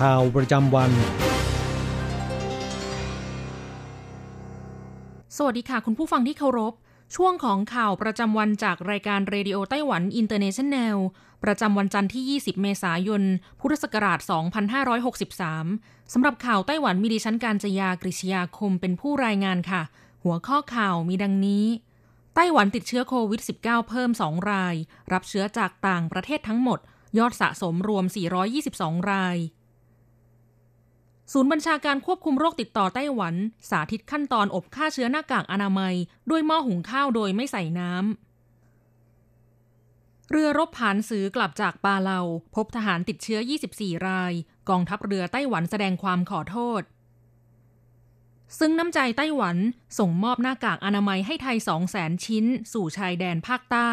ข่าวประจำวัน สวัสดีค่ะ คุณผู้ฟังที่เคารพ ช่วงของข่าวประจำวันจากรายการเรดิโอไต้หวันอินเตอร์เนชันแนล ประจำวันจันทร์ที่ 20 เมษายน พุทธศักราช 2563 สำหรับข่าวไต้หวันมีดิฉันการจยากริชยาคมเป็นผู้รายงานค่ะ หัวข้อข่าวมีดังนี้ ไต้หวันติดเชื้อโควิด -19 เพิ่ม 2 ราย รับเชื้อจากต่างประเทศทั้งหมด ยอดสะสมรวม 422 ราย ศูนย์บัญชาการควบคุมโรคติดต่อไต้หวัน สาธิตขั้นตอนอบฆ่าเชื้อหน้ากากอนามัย ด้วยหม้อหุงข้าวโดยไม่ใส่น้ำ เรือรบผานสือกลับจากปาเลา พบทหารติดเชื้อ 24 ราย กองทัพเรือไต้หวันแสดงความขอโทษ ซึ่งน้ำใจไต้หวันส่งมอบหน้ากากอนามัยให้ไทย 200,000 ชิ้น สู่ชายแดนภาคใต้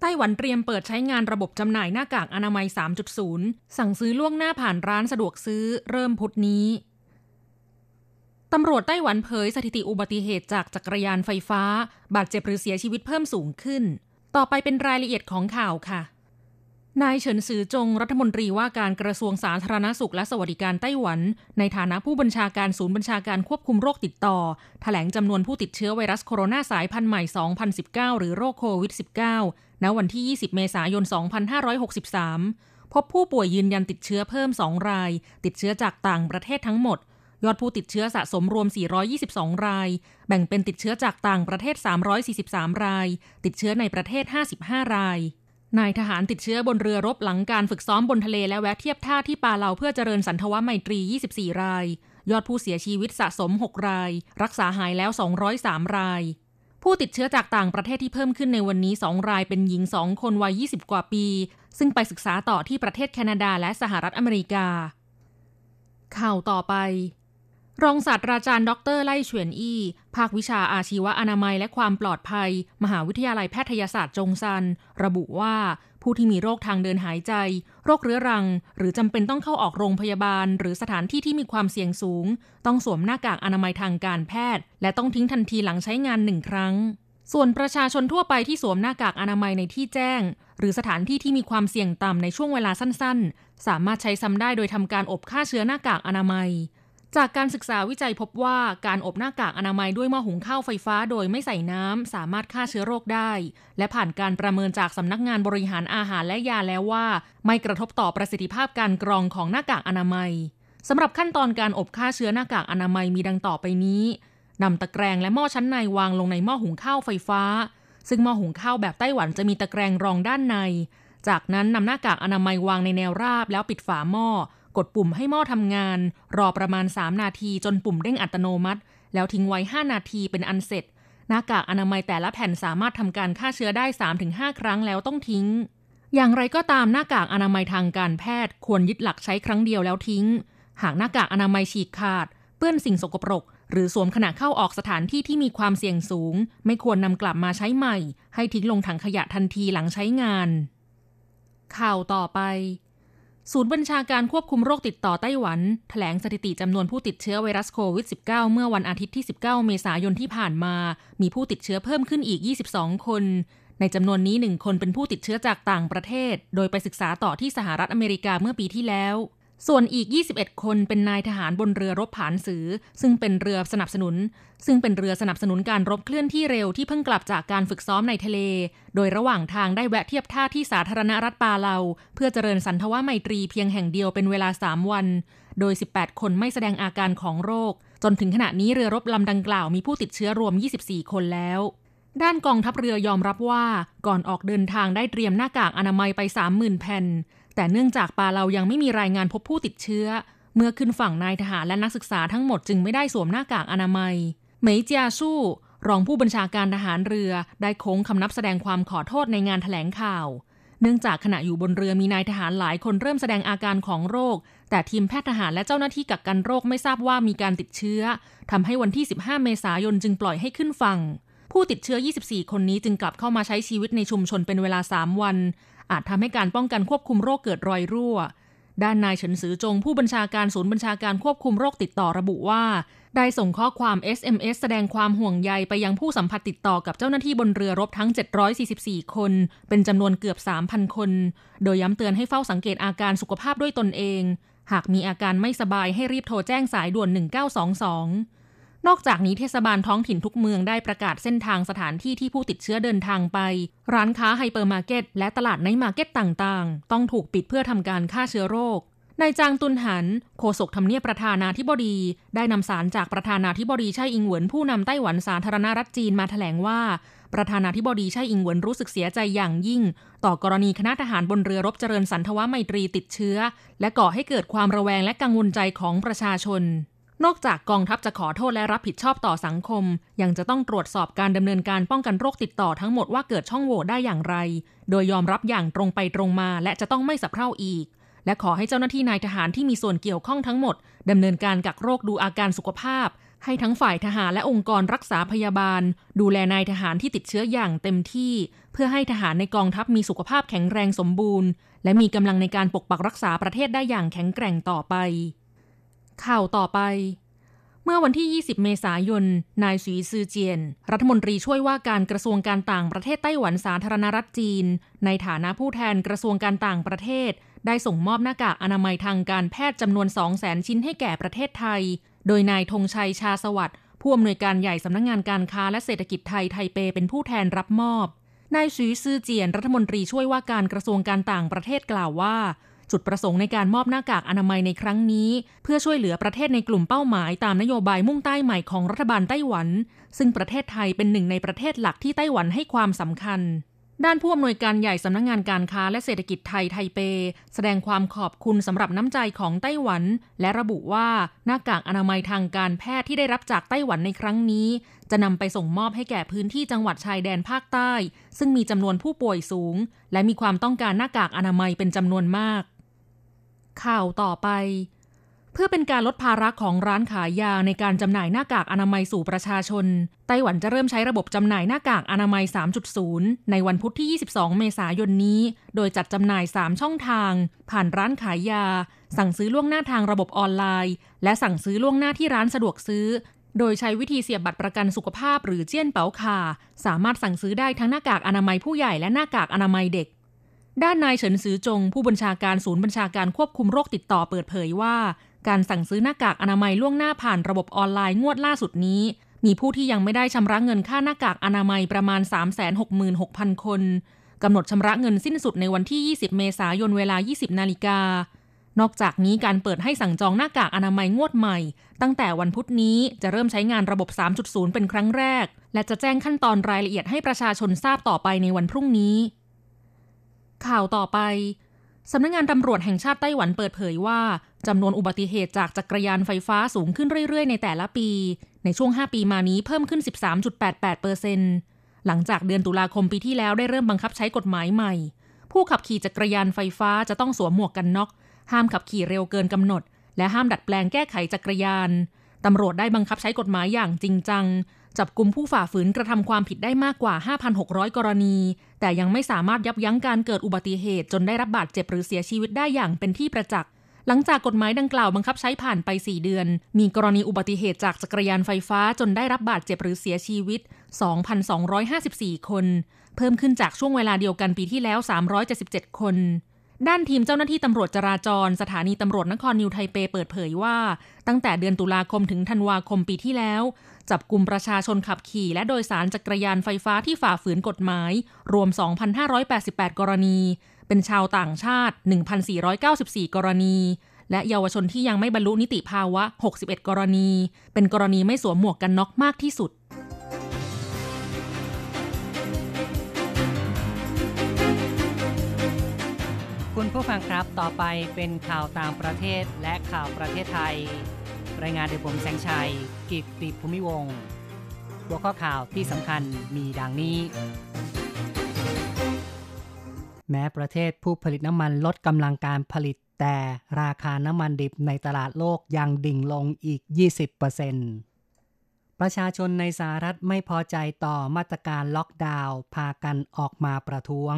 ไต้หวันเตรียมเปิดใช้งานระบบจำหน่ายหน้ากากอนามัย 3.0 สั่งซื้อล่วงหน้าผ่านร้านสะดวกซื้อเริ่มพุธนี้ตำรวจไต้หวันเผยสถิติอุบัติเหตุจากจักรยานไฟฟ้า บาดเจ็บหรือเสียชีวิตเพิ่มสูงขึ้น ต่อไปเป็นรายละเอียดของข่าวค่ะ นายเฉินซือจงรัฐมนตรีว่าการกระทรวงสาธารณสุขและสวัสดิการไต้หวัน ในฐานะผู้บัญชาการศูนย์บัญชาการควบคุมโรคติดต่อ แถลงจำนวนผู้ติดเชื้อไวรัสโคโรนาสายพันธุ์ใหม่ 2019 หรือโรคโควิด -19 ณวันที่ 20 เมษายน 2563 พบผู้ป่วยยืนยันติดเชื้อเพิ่ม 2 ราย ติดเชื้อจากต่างประเทศทั้งหมด ยอดผู้ติดเชื้อสะสมรวม 422 ราย แบ่งเป็นติดเชื้อจากต่างประเทศ 343 ราย ติดเชื้อในประเทศ 55 ราย นายทหารติดเชื้อบนเรือรบหลังการฝึกซ้อมบนทะเลและแวะเทียบท่าที่ปาเลาเพื่อเจริญสันทวไมตรี 24 ราย ยอดผู้เสียชีวิตสะสม 6 ราย รักษาหายแล้ว 203 ราย ผู้ติดเชื้อจากต่างประเทศที่เพิ่มขึ้นในวันนี้ 2 รายเป็นหญิง 2 คนวัย 20 กว่าปี ซึ่งไปศึกษาต่อที่ประเทศแคนาดาและสหรัฐอเมริกา ข่าวต่อไป รองศาสตราจารย์ดรไล่เฉวียนอี้ ภาควิชาอาชีวะอนามัยและความปลอดภัย มหาวิทยาลัยแพทยศาสตร์จงซัน ระบุว่าผู้ที่มีโรคทางเดินหายใจ โรคเรื้อรัง หรือจำเป็นต้องเข้าออกโรงพยาบาล หรือสถานที่ที่มีความเสี่ยงสูง ต้องสวมหน้ากากอนามัยทางการแพทย์ และต้องทิ้งทันทีหลังใช้งานหนึ่งครั้ง ส่วนประชาชนทั่วไปที่สวมหน้ากากอนามัยในที่แจ้ง หรือสถานที่ที่มีความเสี่ยงต่ำในช่วงเวลาสั้น ๆ สามารถใช้ซ้ำได้โดยทำการอบฆ่าเชื้อหน้ากากอนามัย จากการศึกษาวิจัยพบว่าการอบหน้ากากอนามัยด้วยหม้อหุงข้าวไฟฟ้าโดยไม่ใส่น้ำ สามารถฆ่าเชื้อโรคได้ และผ่านการประเมินจากสำนักงานบริหารอาหารและยาแล้วว่า ไม่กระทบต่อประสิทธิภาพการกรองของหน้ากากอนามัยสำหรับขั้นตอนการอบฆ่าเชื้อหน้ากากอนามัยมีดังต่อไปนี้นำตะแกรงและหม้อชั้นในวางลงในหม้อหุงข้าวไฟฟ้า ซึ่งหม้อหุงข้าวแบบไต้หวันจะมีตะแกรงรองด้านใน จากนั้นนำหน้ากากอนามัยวางในแนวราบแล้วปิดฝาหม้อ กดปุ่มให้หม้อทำงาน รอประมาณ 3 นาทีจนปุ่มเด้งอัตโนมัติ แล้วทิ้งไว้ 5 นาทีเป็นอันเสร็จ หน้ากากอนามัยแต่ละแผ่นสามารถทำการฆ่าเชื้อได้ 3-5 ครั้งแล้วต้องทิ้ง อย่างไรก็ตามหน้ากากอนามัยทางการแพทย์ ควรยึดหลักใช้ครั้งเดียวแล้วทิ้ง หากหน้ากากอนามัยฉีกขาด เปื้อนสิ่งสกปรก หรือสวมขณะเข้าออกสถานที่ที่มีความเสี่ยงสูง ไม่ควรนำกลับมาใช้ใหม่ ให้ทิ้งลงถังขยะทันทีหลังใช้งาน ข่าวต่อไป ศูนย์บัญชาการควบคุมโรคติดต่อไต้หวันแถลงสถิติจำนวนผู้ติดเชื้อไวรัสโควิด -19 เมื่อวันอาทิตย์ที่ 19 เมษายนที่ผ่านมา มีผู้ติดเชื้อเพิ่มขึ้นอีก 22 คน ในจำนวนนี้หนึ่งคนเป็นผู้ติดเชื้อจากต่างประเทศ โดยไปศึกษาต่อที่สหรัฐอเมริกาเมื่อปีที่แล้ว ส่วนอีก 21 คนเป็นนายทหารบนเรือรบผานสือ ซึ่งเป็นเรือสนับสนุน ซึ่งเป็นเรือสนับสนุนการรบเคลื่อนที่เร็วที่เพิ่งกลับจากการฝึกซ้อมในทะเล โดยระหว่างทางได้แวะเทียบท่าที่สาธารณรัฐปาเลา เพื่อเจริญสันทวไมตรีเพียงแห่งเดียวเป็นเวลา 3 วัน โดย 18 คนไม่แสดงอาการของโรค จนถึงขณะนี้เรือรบลำดังกล่าวมีผู้ติดเชื้อรวม 24 คนแล้วด้านกองทัพเรือ ยอมรับว่าก่อนออกเดินทางได้เตรียมหน้ากากอนามัยไป 30,000 แผ่น แต่เนื่องจากปาเรายังไม่มีรายงานพบผู้ติดเชื้อ เมื่อขึ้นฝั่งนายทหารและนักศึกษาทั้งหมดจึงไม่ได้สวมหน้ากากอนามัยเหมยเจียสู้ รองผู้บัญชาการทหารเรือได้โค้งคำนับแสดงความขอโทษในงานถแถลงข่าว เนื่องจากขณะอยู่บนเรือมีนายทหารหลายคนเริ่มแสดงอาการของโรค แต่ทีมแพทย์ทหารและเจ้าหน้าที่กักกันโรคไม่ทราบว่ามีการติดเชื้อทำให้วันที่ 15 เมษายนจึงปล่อยให้ขึ้นฝั่งผู้ติดเชื้อ 24 คนนี้จึงกลับเข้ามาใช้ชีวิตในชุมชนเป็นเวลา 3 วัน อาจทำให้การป้องกันควบคุมโรคเกิดรอยรั่ว ด้านนายเฉินซือจงผู้บัญชาการศูนย์บัญชาการควบคุมโรคติดต่อระบุว่า ได้ส่งข้อความ SMS แสดงความห่วงใยไปยังผู้สัมผัสติดต่อกับเจ้าหน้าที่บนเรือรบทั้ง 744 คน เป็นจำนวนเกือบ 3,000 คน โดยย้ำเตือนให้เฝ้าสังเกตอาการสุขภาพด้วยตนเอง หากมีอาการไม่สบายให้รีบโทรแจ้งสายด่วน 1922 นอกจากนี้เทศบาลท้องถิ่นทุกเมืองได้ประกาศเส้นทางสถานที่ที่ผู้ติดเชื้อเดินทางไป ร้านค้าไฮเปอร์มาร์เก็ตและตลาด night market ต่างๆ ต้องถูกปิดเพื่อทำการฆ่าเชื้อโรคนายจางตุนหัน โฆษกทำเนียบประธานาธิบดี ได้นำสารจากประธานาธิบดีไช่อิงเหวินผู้นำไต้หวันสาธารณรัฐจีนมาแถลงว่า ประธานาธิบดีไช่อิงเหวินรู้สึกเสียใจอย่างยิ่ง ต่อกรณีคณะทหารบนเรือรบเจริญสันทวไมตรีติดเชื้อ และก่อให้เกิดความระแวงและกังวลใจของประชาชน นอกจากกองทัพจะขอโทษและรับผิดชอบต่อสังคม ยังจะต้องตรวจสอบการดำเนินการป้องกันโรคติดต่อทั้งหมดว่าเกิดช่องโหว่ได้อย่างไร โดยยอมรับอย่างตรงไปตรงมาและจะต้องไม่สับเพร่าอีก และขอให้เจ้าหน้าที่นายทหารที่มีส่วนเกี่ยวข้องทั้งหมดดำเนินการกักโรคดูอาการสุขภาพ ให้ทั้งฝ่ายทหารและองค์กรรักษาพยาบาล ดูแลนายทหารที่ติดเชื้ออย่างเต็มที่ เพื่อให้ทหารในกองทัพมีสุขภาพแข็งแรงสมบูรณ์ และมีกำลังในการปกปักรักษาประเทศได้อย่างแข็งแกร่งต่อไป ข่าวต่อไป เมื่อวันที่ 20 เมษายน นายสีซือเจียน รัฐมนตรีช่วยว่าการกระทรวงการต่างประเทศไต้หวันสาธารณรัฐจีน ในฐานะผู้แทนกระทรวงการต่างประเทศ ได้ส่งมอบหน้ากากอนามัยทางการแพทย์จำนวน 200,000 ชิ้นให้แก่ประเทศไทย โดยนายธงชัยชาสวัสดิ์ผู้อำนวยการใหญ่สำนักงงานการค้าและเศรษฐกิจไทยไทเปเป็นผู้แทนรับมอบนายสีซือเจียนรัฐมนตรีช่วยว่าการกระทรวงการต่างประเทศกล่าวว่า จุดประสงค์ในการมอบหน้ากากอนามัยในครั้งนี้ เพื่อช่วยเหลือประเทศในกลุ่มเป้าหมายตามนโยบายมุ่งใต้ใหม่ของรัฐบาลไต้หวัน ซึ่งประเทศไทยเป็นหนึ่งในประเทศหลักที่ไต้หวันให้ความสำคัญ ด้านผู้อำนวยการใหญ่สำนักงงานการค้าและเศรษฐกิจไทยไทเป แสดงความขอบคุณสำหรับน้ำใจของไต้หวัน และระบุว่าหน้ากากอนามัยทางการแพทย์ที่ได้รับจากไต้หวันในครั้งนี้ จะนำไปส่งมอบให้แก่พื้นที่จังหวัดชายแดนภาคใต้ ซึ่งมีจำนวนผู้ป่วยสูง และมีความต้องการหน้ากากอนามัยเป็นจำนวนมาก ข่าวต่อไป เพื่อเป็นการลดภาระของร้านขายยาในการจำหน่ายหน้ากากอนามัยสู่ประชาชน ไต้หวันจะเริ่มใช้ระบบจำหน่ายหน้ากากอนามัย 3.0 ในวันพุธที่ 22 เมษายนนี้ โดยจัดจำหน่าย 3 ช่องทาง ผ่านร้านขายยา สั่งซื้อล่วงหน้าทางระบบออนไลน์ และสั่งซื้อล่วงหน้าที่ร้านสะดวกซื้อโดยใช้วิธีเสียบบัตรประกันสุขภาพหรือเจี้ยนเป๋าคาสามารถสั่งซื้อได้ทั้งหน้ากากอนามัยผู้ใหญ่และหน้ากากอนามัยเด็ก ด้านนายเฉินซือจง ผู้บัญชาการศูนย์บัญชาการควบคุมโรคติดต่อเปิดเผยว่า การสั่งซื้อหน้ากากอนามัยล่วงหน้าผ่านระบบออนไลน์งวดล่าสุดนี้ มีผู้ที่ยังไม่ได้ชำระเงินค่าหน้ากากอนามัยประมาณ 366,000 คนกำหนดชำระเงินสิ้นสุดในวันที่ 20 เมษายนเวลา 20 นาฬิกา นอกจากนี้การเปิดให้สั่งจองหน้ากากอนามัยงวดใหม่ ตั้งแต่วันพุธนี้จะเริ่มใช้งานระบบ 3.0 เป็นครั้งแรก และจะแจ้งขั้นตอนรายละเอียดให้ประชาชนทราบต่อไปในวันพรุ่งนี้ ข่าวต่อไป สำนักงงานตำรวจแห่งชาติไต้หวันเปิดเผยว่าจำนวนอุบัติเหตุจากจักรยานไฟฟ้าสูงขึ้นเรื่อยๆ ในแต่ละปี ในช่วง 5 ปีมานี้เพิ่มขึ้น 13.88เปอร์เซ็นต์หลังจากเดือนตุลาคมปีที่แล้วได้เริ่มบังคับใช้กฎหมายใหม่ ผู้ขับขี่จักรยานไฟฟ้าจะต้องสวมหมวกกันน็อก ห้ามขับขี่เร็วเกินกำหนด และห้ามดัดแปลงแก้ไขจักรยานตำรวจได้บังคับใช้กฎหมายอย่างจริงจัง จับกลุ่มผู้ฝ่าฝืนกระทำความผิดได้มากกว่า 5,600 กรณี แต่ยังไม่สามารถยับยั้งการเกิดอุบัติเหตุจนได้รับบาดเจ็บหรือเสียชีวิตได้อย่างเป็นที่ประจักษ์หลังจากกฎหมายดังกล่าวบังคับใช้ผ่านไป 4 เดือน มีกรณีอุบัติเหตุจากจักรยานไฟฟ้าจนได้รับบาดเจ็บหรือเสียชีวิต 2,254 คน เพิ่มขึ้นจากช่วงเวลาเดียวกันปีที่แล้ว 377 คน ด้านทีมเจ้าหน้าที่ตำรวจจราจร สถานีตำรวจนครนิวไทเปเปิดเผยว่า ตั้งแต่เดือนตุลาคมถึงธันวาคมปีที่แล้ว จับกลุ่มประชาชนขับขี่และโดยสารจักรยานไฟฟ้าที่ฝ่าฝืนกฎหมาย รวม 2,588 กรณี เป็นชาวต่างชาติ 1,494 กรณี และเยาวชนที่ยังไม่บรรลุนิติภาวะ 61 กรณี เป็นกรณีไม่สวมหมวกกันน็อกมากที่สุดคุณผู้ฟังครับ ต่อไปเป็นข่าวต่างประเทศและข่าวประเทศไทย รายงานโดยผมแสงชัย กิตติภูมิวงหัวข้อข่าวที่สำคัญมีดังนี้ แม้ประเทศผู้ผลิตน้ำมันลดกำลังการผลิต แต่ราคาน้ำมันดิบในตลาดโลกยังดิ่งลงอีก 20%ประชาชนในสหรัฐไม่พอใจต่อมาตรการล็อกดาวน์พากันออกมาประท้วง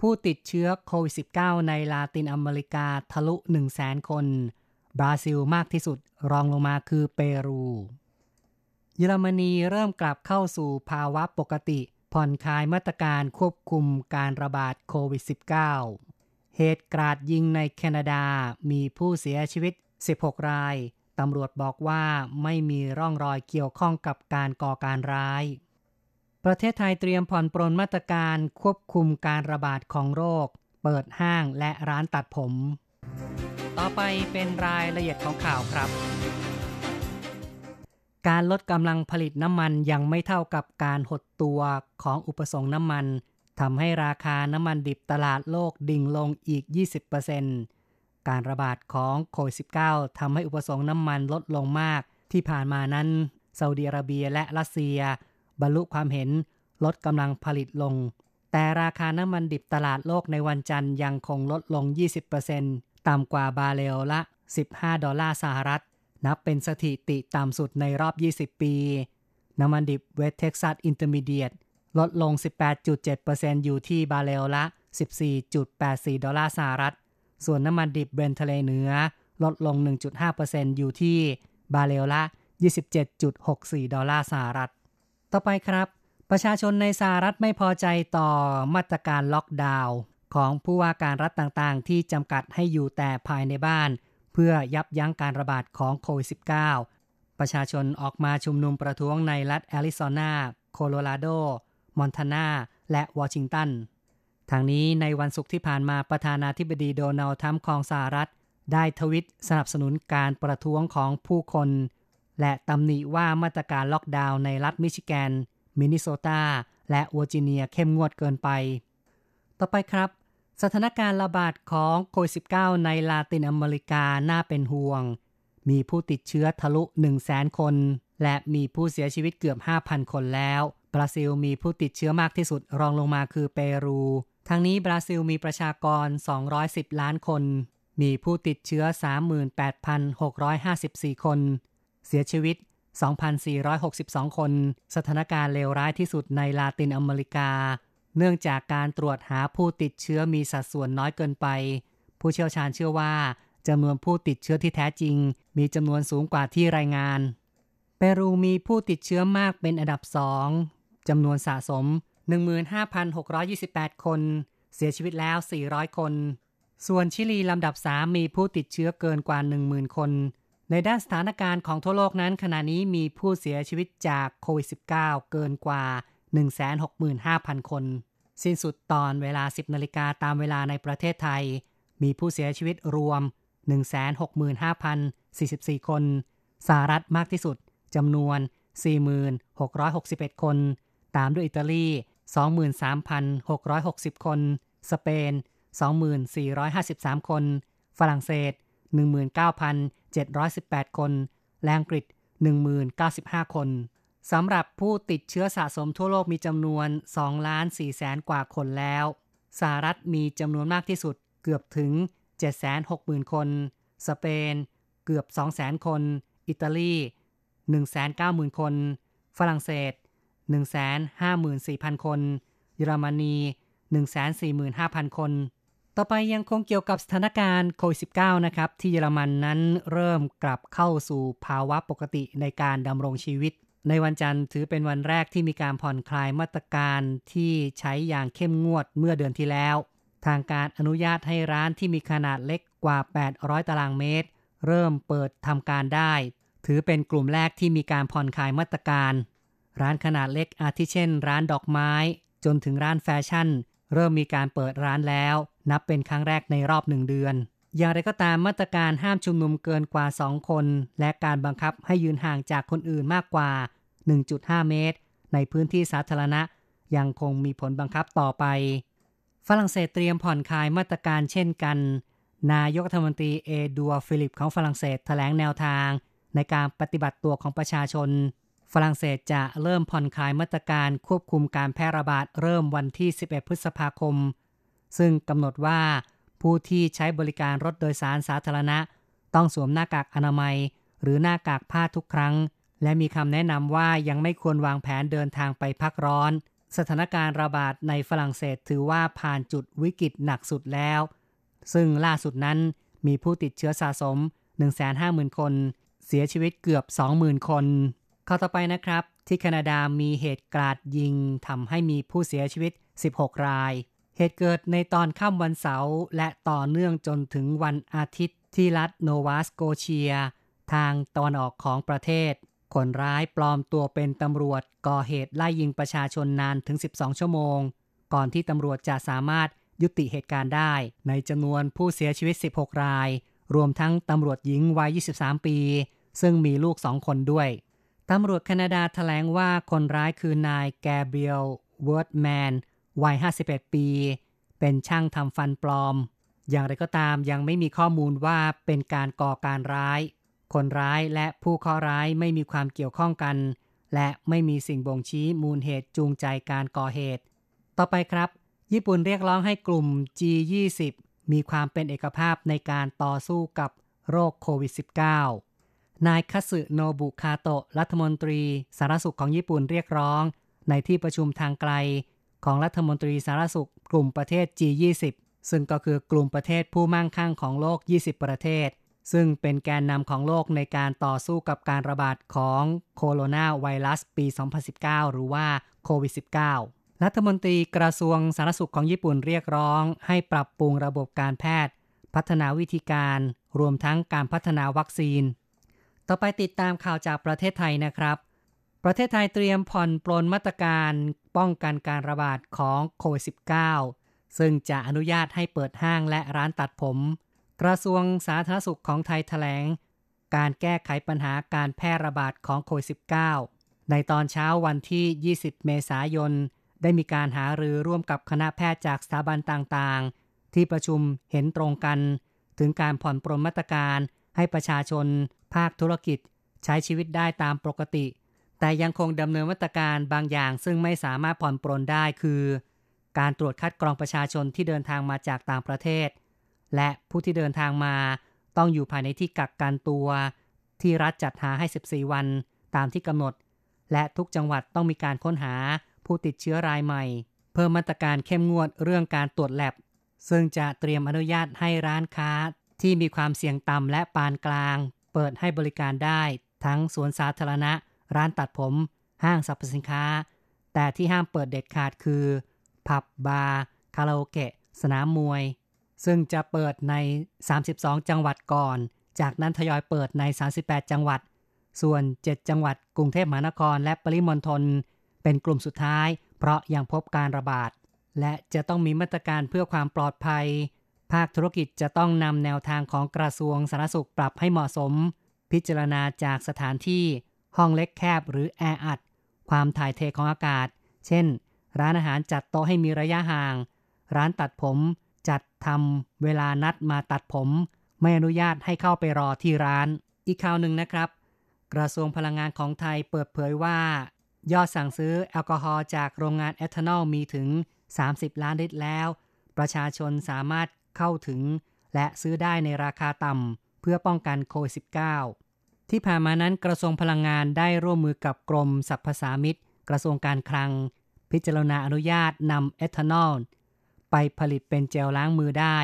ผู้ติดเชื้อโควิด -19 ในลาตินอเมริกาทะลุ 1 0 0 0 0แสนคน บราซิลมากที่สุดรองลงมาคือเปรู เยอรมนีเริ่มกลับเข้าสู่ภาวะปกติ ผ่อนคลายมาตรการควบคุมการระบาดโควิด -19 เหตุกราดยิงในแคนาดามีผู้เสียชีวิต 16 ราย ตำรวจบอกว่าไม่มีร่องรอยเกี่ยวข้องกับการก่อการร้าย ประเทศไทยเตรียมผ่อนปรนมาตรการควบคุมการระบาดของโรค เปิดห้างและร้านตัดผม ต่อไปเป็นรายละเอียดของข่าวครับ การลดกำลังผลิตน้ำมันยังไม่เท่ากับการหดตัวของอุปสงค์น้ำมันทำให้ราคาน้ำมันดิบตลาดโลกดิ่งลงอีก 20%การระบาดของโควิด -19 ทำให้อุปสงค์น้ำมันลดลงมาก ที่ผ่านมานั้นซาอุดิอาระเบียและรัสเซีย บรรลุความเห็นลดกำลังผลิตลง แต่ราคาน้ำมันดิบตลาดโลกในวันจันทร์ยังคงลดลง 20% ต่ำกว่าบาเรลละ 15 ดอลลาร์สหรัฐ นับเป็นสถิติต่ำสุดในรอบ 20 ปี น้ำมันดิบเวสต์เท็กซัสอินเตอร์มีเดียตลดลง 18.7%อยู่ที่บาเรลละ 14.84 ดอลลาร์สหรัฐ ส่วนน้ำมันดิบเบรนท์ทะเลเหนือ ลดลง 1.5%อยู่ที่บาเรลละ 27.64 ดอลลาร์สหรัฐ ต่อไปครับ ประชาชนในสหรัฐไม่พอใจต่อมาตรการล็อกดาวน์ ของผู้ว่าการรัฐต่างๆ ที่จำกัดให้อยู่แต่ภายในบ้าน เพื่อยับยั้งการระบาดของโควิด -19 ประชาชนออกมาชุมนุมประท้วงในรัฐแอริโซนา โคโลราโด มอนทานา และวอชิงตัน ทางนี้ในวันศุกร์ที่ผ่านมาประธานาธิบดีโดนัลด์ทรัมป์ของสหรัฐ ได้ทวีตสนับสนุนการประท้วงของผู้คน และตำหนิว่ามาตรการล็อกดาวน์ในรัฐมิชิแกน มินนิโซตา และเวอร์จิเนียเข้มงวดเกินไป ต่อไปครับ สถานการณ์ระบาดของโควิด -19 ในลาตินอเมริกาน่าเป็นห่วง มีผู้ติดเชื้อทะลุ 1 0 0 0 0แสนคน และมีผู้เสียชีวิตเกือบ 5,000 คนแล้ว บราซิลมีผู้ติดเชื้อมากที่สุดรองลงมาคือเปรู ทั้งนี้บราซิลมีประชากร 210 ล้านคน มีผู้ติดเชื้อ 38,654 คน เสียชีวิต 2,462 คน สถานการณ์เลวร้ายที่สุดในลาตินอเมริกา เนื่องจากการตรวจหาผู้ติดเชื้อมีสัดส่วนน้อยเกินไป ผู้เชี่ยวชาญเชื่อว่าจำนวนผู้ติดเชื้อที่แท้จริง มีจำนวนสูงกว่าที่รายงาน เปรูมีผู้ติดเชื้อมากเป็นอันดับสองจำนวนสะสม 15,628 คน เสียชีวิตแล้ว 400 คน ส่วนชิลีลำดับ 3 มีผู้ติดเชื้อเกินกว่า 10,000 คน ในด้านสถานการณ์ของทั่วโลกนั้นขณะนี้มีผู้เสียชีวิตจากโควิด -19 เกินกว่า 165,000 คน สิ้นสุดตอนเวลา 10นาฬิกาตามเวลาในประเทศไทย มีผู้เสียชีวิตรวม 165,044 คนสหรัฐมากที่สุดจำนวน 4661 คน ตามด้วยอิตาลี 23,660 คน สเปน 2453 คน ฝรั่งเศส 19,718 คน และอังกฤษ 10,095 คน สำหรับผู้ติดเชื้อสะสมทั่วโลกมีจำนวน2ล้าน4แสนกว่าคนแล้ว สหรัฐมีจำนวนมากที่สุดเกือบถึง 760,000 คน สเปนเกือบ 200,000 คน อิตาลี 190,000 คน ฝรั่งเศส 154,000 คน เยอรมนี 145,000 คน ต่อไปยังคงเกี่ยวกับสถานการณ์โควิด -19 นะครับ ที่เยอรมันนั้นเริ่มกลับเข้าสู่ภาวะปกติในการดำรงชีวิต ในวันจันทร์ถือเป็นวันแรกที่มีการผ่อนคลายมาตรการที่ใช้อย่างเข้มงวดเมื่อเดือนที่แล้ว ทางการอนุญาตให้ร้านที่มีขนาดเล็กกว่า 800 ตารางเมตร เริ่มเปิดทำการได้ ถือเป็นกลุ่มแรกที่มีการผ่อนคลายมาตรการ ร้านขนาดเล็กอาทิเช่น ร้านดอกไม้ จนถึงร้านแฟชั่น เริ่มมีการเปิดร้านแล้ว นับเป็นครั้งแรกในรอบหนึ่งเดือน อย่างไรก็ตามมาตรการห้ามชุมนุมเกินกว่า 2 คน และการบังคับให้ยืนห่างจากคนอื่นมากกว่า 1.5 เมตร ในพื้นที่สาธารณะ ยังคงมีผลบังคับต่อไป ฝรั่งเศสเตรียมผ่อนคลายมาตรการเช่นกัน นายกรัฐมนตรีเอดัวร์ ฟิลิปของฝรั่งเศสแถลงแนวทาง ในการปฏิบัติตัวของประชาชน ฝรั่งเศสจะเริ่มผ่อนคลายมาตรการควบคุมการแพร่ระบาดเริ่มวันที่ 11 พฤษภาคม ซึ่งกำหนดว่า ผู้ที่ใช้บริการรถโดยสารสาธารณะ ต้องสวมหน้ากากอนามัย หรือหน้ากากผ้าทุกครั้ง และมีคำแนะนำว่ายังไม่ควรวางแผนเดินทางไปพักร้อน สถานการณ์ระบาดในฝรั่งเศสถือว่าผ่านจุดวิกฤตหนักสุดแล้ว ซึ่งล่าสุดนั้นมีผู้ติดเชื้อสะสม 150,000 คน เสียชีวิตเกือบ 20,000 คนข้อต่อไปนะครับ ที่แคนาดามีเหตุกราดยิงทำให้มีผู้เสียชีวิต 16 ราย เหตุเกิดในตอนค่ำวันเสาร์และต่อเนื่องจนถึงวันอาทิตย์ที่รัฐโนวาสโกเชีย ทางตอนออกของประเทศ คนร้ายปลอมตัวเป็นตำรวจก่อเหตุไล่ยิงประชาชนนานถึง 12 ชั่วโมง ก่อนที่ตำรวจจะสามารถยุติเหตุการณ์ได้ ในจำนวนผู้เสียชีวิต 16 ราย รวมทั้งตำรวจหญิงวัย 23 ปี ซึ่งมีลูกสองคนด้วยตำรวจแคนาดาแถลงว่าคนร้ายคือนายแกเบรียลเวิร์ตแมน วัย 51 ปี เป็นช่างทำฟันปลอม อย่างไรก็ตามยังไม่มีข้อมูลว่าเป็นการก่อการร้าย คนร้ายและผู้เคราะห์ร้ายไม่มีความเกี่ยวข้องกัน และไม่มีสิ่งบ่งชี้มูลเหตุจูงใจการก่อเหตุ ต่อไปครับ ญี่ปุ่นเรียกร้องให้กลุ่ม G20 มีความเป็นเอกภาพในการต่อสู้กับโรคโควิด -19 นายคัสึโนบุคาโตะรัฐมนตรีสารสุขของญี่ปุ่นเรียกร้อง ในที่ประชุมทางไกล ของรัฐมนตรีสารสุขกลุ่มประเทศ G20 ซึ่งก็คือกลุ่มประเทศผู้มั่งคั่งของโลก 20 ประเทศ ซึ่งเป็นแกนนำของโลกในการต่อสู้กับการระบาดของโคโรนาไวรัสปี 2019 หรือว่าโควิด -19 รัฐมนตรีกระทรวงสาธารณสุขของญี่ปุ่นเรียกร้อง ให้ปรับปรุงระบบการแพทย์ พัฒนาวิธีการ รวมทั้งการพัฒนาวัคซีน ต่อไปติดตามข่าวจากประเทศไทยนะครับ ประเทศไทยเตรียมผ่อนปลนมาตรการป้องกันการระบาดของโควิด -19 ซึ่งจะอนุญาตให้เปิดห้างและร้านตัดผม กระทรวงสาธารณสุขของไทยแถลง การแก้ไขปัญหาการแพร่ระบาดของโควิด -19 ในตอนเช้าวันที่ 20 เมษายน ได้มีการหารือร่วมกับคณะแพทย์จากสถาบันต่างๆ ที่ประชุมเห็นตรงกัน ถึงการผ่อนปรนมาตรการให้ประชาชน ภาคธุรกิจ ใช้ชีวิตได้ตามปกติ แต่ยังคงดำเนินมาตรการบางอย่างซึ่งไม่สามารถผ่อนปรนได้คือ การตรวจคัดกรองประชาชนที่เดินทางมาจากต่างประเทศ และผู้ที่เดินทางมาต้องอยู่ภายในที่กักกันตัว ที่รัฐจัดหาให้ 14 วันตามที่กำหนด และทุกจังหวัดต้องมีการค้นหาผู้ติดเชื้อรายใหม่ เพิ่มมาตรการเข้มงวดเรื่องการตรวจแลบซึ่งจะเตรียมอนุญาตให้ร้านค้าที่มีความเสี่ยงต่ำและปานกลาง เปิดให้บริการได้ ทั้งสวนสาธารณะ ร้านตัดผมห้างสรรพสินค้า แต่ที่ห้ามเปิดเด็ดขาดคือ ผับบาร์คาราโอเกะ สนามมวย ซึ่งจะเปิดใน 32 จังหวัดก่อน จากนั้นทยอยเปิดใน 38 จังหวัด ส่วน 7 จังหวัดกรุงเทพมหานครและปริมณฑลเป็นกลุ่มสุดท้าย เพราะยังพบการระบาด และจะต้องมีมาตรการเพื่อความปลอดภัย ภาคธุรกิจจะต้องนำแนวทางของกระทรวงสาธารณสุขปรับให้เหมาะสม พิจารณาจากสถานที่ ห้องเล็กแคบหรือแออัด ความถ่ายเทของอากาศ เช่น ร้านอาหารจัดโต๊ะให้มีระยะห่าง ร้านตัดผมจัดทำเวลานัดมาตัดผม ไม่อนุญาตให้เข้าไปรอที่ร้าน อีกข่าวหนึ่งนะครับ กระทรวงพลังงานของไทยเปิดเผยว่า ยอดสั่งซื้อแอลกอฮอล์จากโรงงานเอทานอลมีถึง 30 ล้านลิตรแล้ว ประชาชนสามารถเข้าถึง และซื้อได้ในราคาต่ำเพื่อป้องกันโควิด -19 ที่ผ่านมานั้นกระทรวงพลังงานได้ร่วมมือกับกรมสรรพสามิตกระทรวงการคลัง พิจารณาอนุญาตนำเอทานอลไปผลิตเป็นเจลล้างมือได้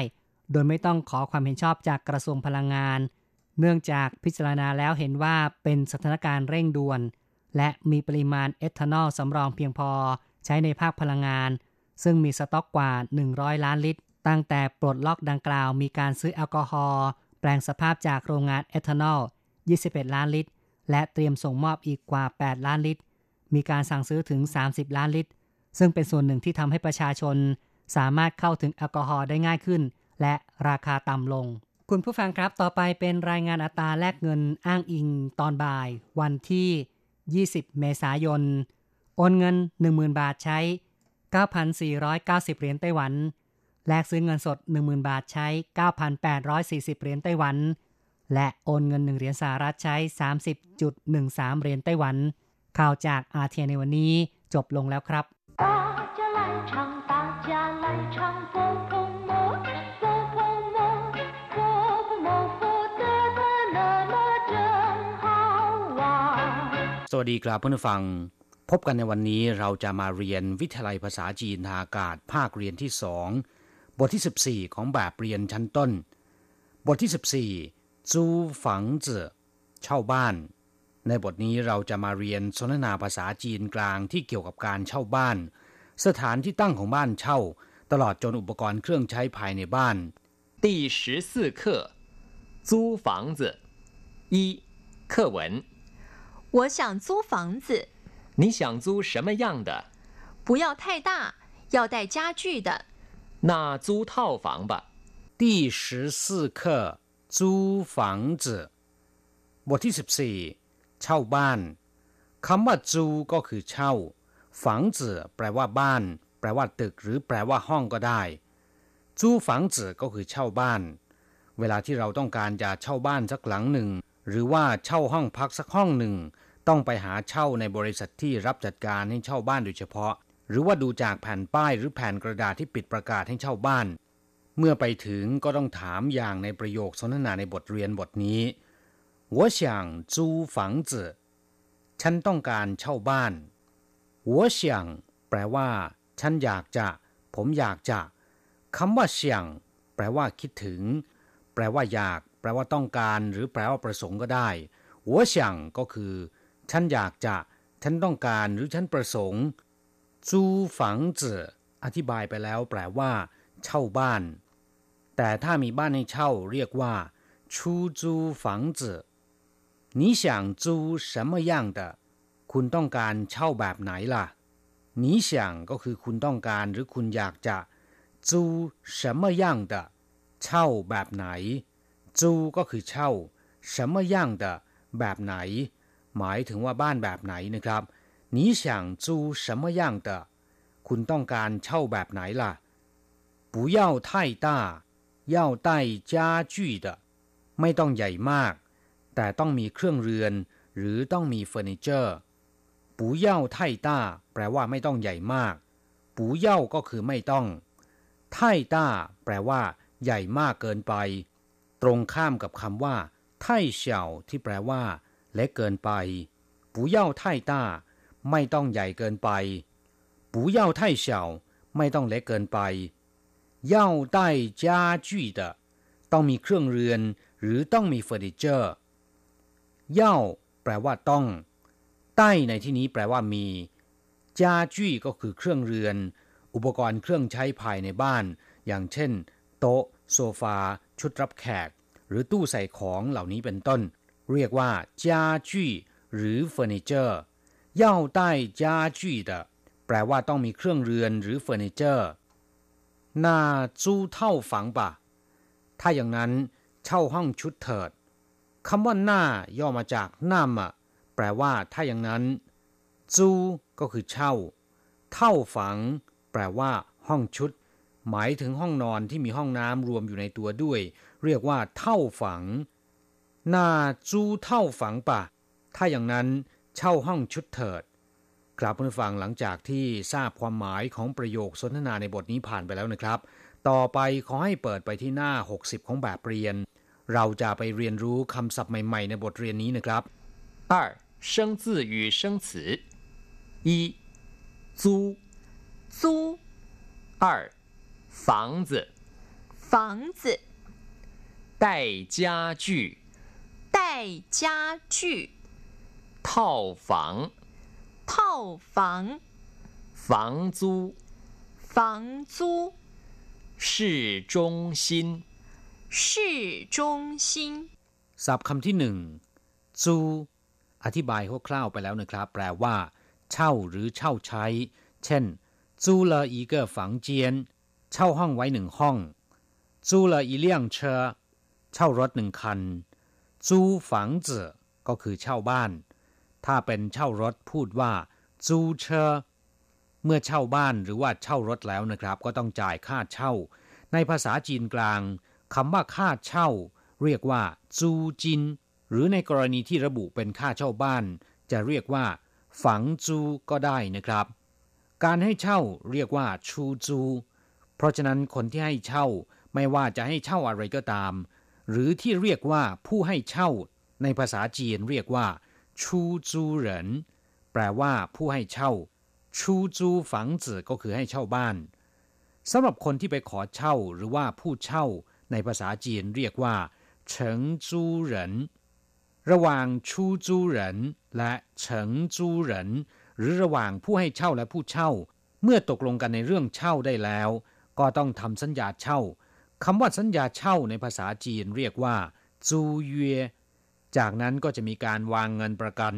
โดยไม่ต้องขอความเห็นชอบจากกระทรวงพลังงาน เนื่องจากพิจารณาแล้วเห็นว่าเป็นสถานการณ์เร่งด่วน และมีปริมาณเอทานอลสำรองเพียงพอใช้ในภาคพลังงาน ซึ่งมีสต็อกกว่า 100 ล้านลิตร ตั้งแต่ปลดล็อกดังกล่าวมีการซื้อแอลกอฮอล์แปลงสภาพจากโรงงานเอทานอล 21 ล้านลิตร และเตรียมส่งมอบอีกกว่า 8 ล้านลิตร มีการสั่งซื้อถึง 30 ล้านลิตร ซึ่งเป็นส่วนหนึ่งที่ทำให้ประชาชน สามารถเข้าถึงแอลกอฮอล์ได้ง่ายขึ้น และราคาต่ำลง คุณผู้ฟังครับต่อไปเป็นรายงานอัตราแลกเงินอ้างอิงตอนบ่าย วันที่ 20 เมษายน โอนเงิน 10,000 บาทใช้ 9,490 เหรียญไต้หวันแลกซื้อเงินสด 10,000 บาทใช้ 9,840 เหรียญไต้หวัน และโอนเงิน 1 เหรียญสหรัฐใช้ 30.13 เหรียญไต้หวัน ข่าวจากอาเทียในวันนี้จบลงแล้วครับสวัสดีครับเพื่อนฟัง พบกันในวันนี้เราจะมาเรียนวิทยาลัยภาษาจีนทางอากาศ ภาคเรียนที่สองบทที่ 14 ของแบบเรียนชั้นต้น บทที่ 14 จูฝังเจอเช่าบ้าน ในบทนี้เราจะมาเรียนสนทนาภาษาจีนกลางที่เกี่ยวกับการเช่าบ้าน สถานที่ตั้งของบ้านเช่า ตลอดจนอุปกรณ์เครื่องใช้ภายในบ้าน第十四课租房子一课文我想租房子。你想租什么样的？不要太大，要带家具的。那租套房吧。第十四课 จูฝังจือบทที่ 14 เช่าบ้านคำว่าจูก็คือเช่า ฝังจือแปลว่าบ้าน แปลว่าตึก หรือแปลว่าห้องก็ได้ จูฝังจือก็คือเช่าบ้าน เวลาที่เราต้องการจะเช่าบ้านสักหลังหนึ่ง หรือว่าเช่าห้องพักสักห้องหนึ่ง ต้องไปหาเช่าในบริษัทที่รับจัดการให้เช่าบ้านโดยเฉพาะ หรือว่าดูจากแผ่นป้ายหรือแผ่นกระดาษที่ปิดประกาศให้เช่าบ้าน เมื่อไปถึงก็ต้องถามอย่างในประโยคสนทนาในบทเรียนบทนี้我想租房子ฉันต้องการเช่าบ้าน我想แปลว่า ฉันอยากจะ ผมอยากจะคำว่าเสียงแปลว่า คิดถึง แปลว่าอยาก แปลว่าต้องการ หรือแปลว่าประสงค์ก็ได้我想ก็คือฉันอยากจะ ฉันต้องการ หรือฉันประสงค์租房子อธิบายไปแล้วแปลว่า เช่าบ้าน แต่ถ้ามีบ้านให้เช่าเรียกว่า出租房子你想租什么样的คุณต้องการเช่าแบบไหนล่ะ你想ก็คือคุณต้องการหรือคุณอยากจะ租什么样的เช่าแบบไหน租ก็คือเช่า什么样的แบบไหนหมายถึงว่าบ้านแบบไหนนะครับ你想租什么样的คุณต้องการเช่าแบบไหนล่ะ不要太大 เย่าใต้จ้าจุดไม่ต้องใหญ่มาก แต่ต้องมีเครื่องเรือน หรือต้องมีเฟอร์นิเจอร์ปูเย่าไทต้า แปลว่าไม่ต้องใหญ่มากปูเย่าก็คือไม่ต้อง ไทต้า แปลว่า ใหญ่มากเกินไป ตรงข้ามกับคำว่าไทเฉาที่แปลว่า เล็กเกินไปปูเย่าไทต้า ไม่ต้องใหญ่เกินไปปูเย่าไทเฉาไม่ต้องเล็กเกินไป 要带家具的ต้องมีเครื่องเรือน หรือต้องมีเฟอร์นิเจอร์要แปลว่าต้อง ใต้ในที่นี้แปลว่ามี家具ก็คือเครื่องเรือน อุปกรณ์เครื่องใช้ภายในบ้าน อย่างเช่น โต๊ะ โซฟา ชุดรับแขก หรือตู้ใส่ของเหล่านี้เป็นต้นเรียกว่า家具หรือเฟอร์นิเจอร์要带家具的แปลว่าต้องมีเครื่องเรือนหรือเฟอร์นิเจอร์ 那租套房吧 ถ้าอย่างนั้นเช่าห้องชุดเถิดคำว่า 那ย่อมาจากหน้ามะแปลว่าถ้าอย่างนั้น จูก็คือเช่า เท่าฝัง แปลว่า ห้องชุด หมายถึงห้องนอนที่มีห้องน้ำรวมอยู่ในตัวด้วย เรียกว่า เท่าฝังหน้าจูเท่าฝังปะถ้าอย่างนั้น เช่าห้องชุดเถิด กลับมาฟังหลังจากที่ทราบความหมายของประโยคสนทนาในบทนี้ผ่านไปแล้วนะครับ ต่อไปขอให้เปิดไปที่หน้า 60 ของแบบเรียน เราจะไปเรียนรู้คำศัพท์ใหม่ๆ ในบทเรียนนี้นะครับ二生字与生词一租租二房子房子带家具带家具，套房， 套房，房租，房租， 市中心市中心ศัพท์คำที่หนึ่งจูอธิบายคร่าวๆไปแล้วนะครับ แปลว่า เช่าหรือเช่าใช้ เช่น租了一个房间เช่าห้องไว้หนึ่งห้อง租了一辆车เช่ารถหนึ่งคัน租房子ก็คือเช่าบ้าน ถ้าเป็นเช่ารถพูดว่า租车เมื่อเช่าบ้านหรือว่าเช่ารถแล้วนะครับ ก็ต้องจ่ายค่าเช่า ในภาษาจีนกลางคำว่าค่าเช่า เรียกว่าจูจิน หรือในกรณีที่ระบุเป็นค่าเช่าบ้าน จะเรียกว่า ฝังจูก็ได้นะครับ การให้เช่าเรียกว่าชูจู เพราะฉะนั้นคนที่ให้เช่าไม่ว่าจะให้เช่าอะไรก็ตาม หรือที่เรียกว่าผู้ให้เช่า ในภาษาจีนเรียกว่า ชูจูเหรินแปลว่าผู้ให้เช่า ชูจูฝังจือก็คือให้เช่าบ้านสำหรับคนที่ไปขอเช่าหรือว่าผู้เช่า ในภาษาจีนเรียกว่าเฉิงจูเหรินระหว่างชูจูเหรินและเฉิงจูเหรินหรือระหว่างผู้ให้เช่าและผู้เช่า เมื่อตกลงกันในเรื่องเช่าได้แล้ว ก็ต้องทำสัญญาเช่าคำว่าสัญญาเช่าในภาษาจีนเรียกว่าจูเย จากนั้นก็จะมีการวางเงินประกัน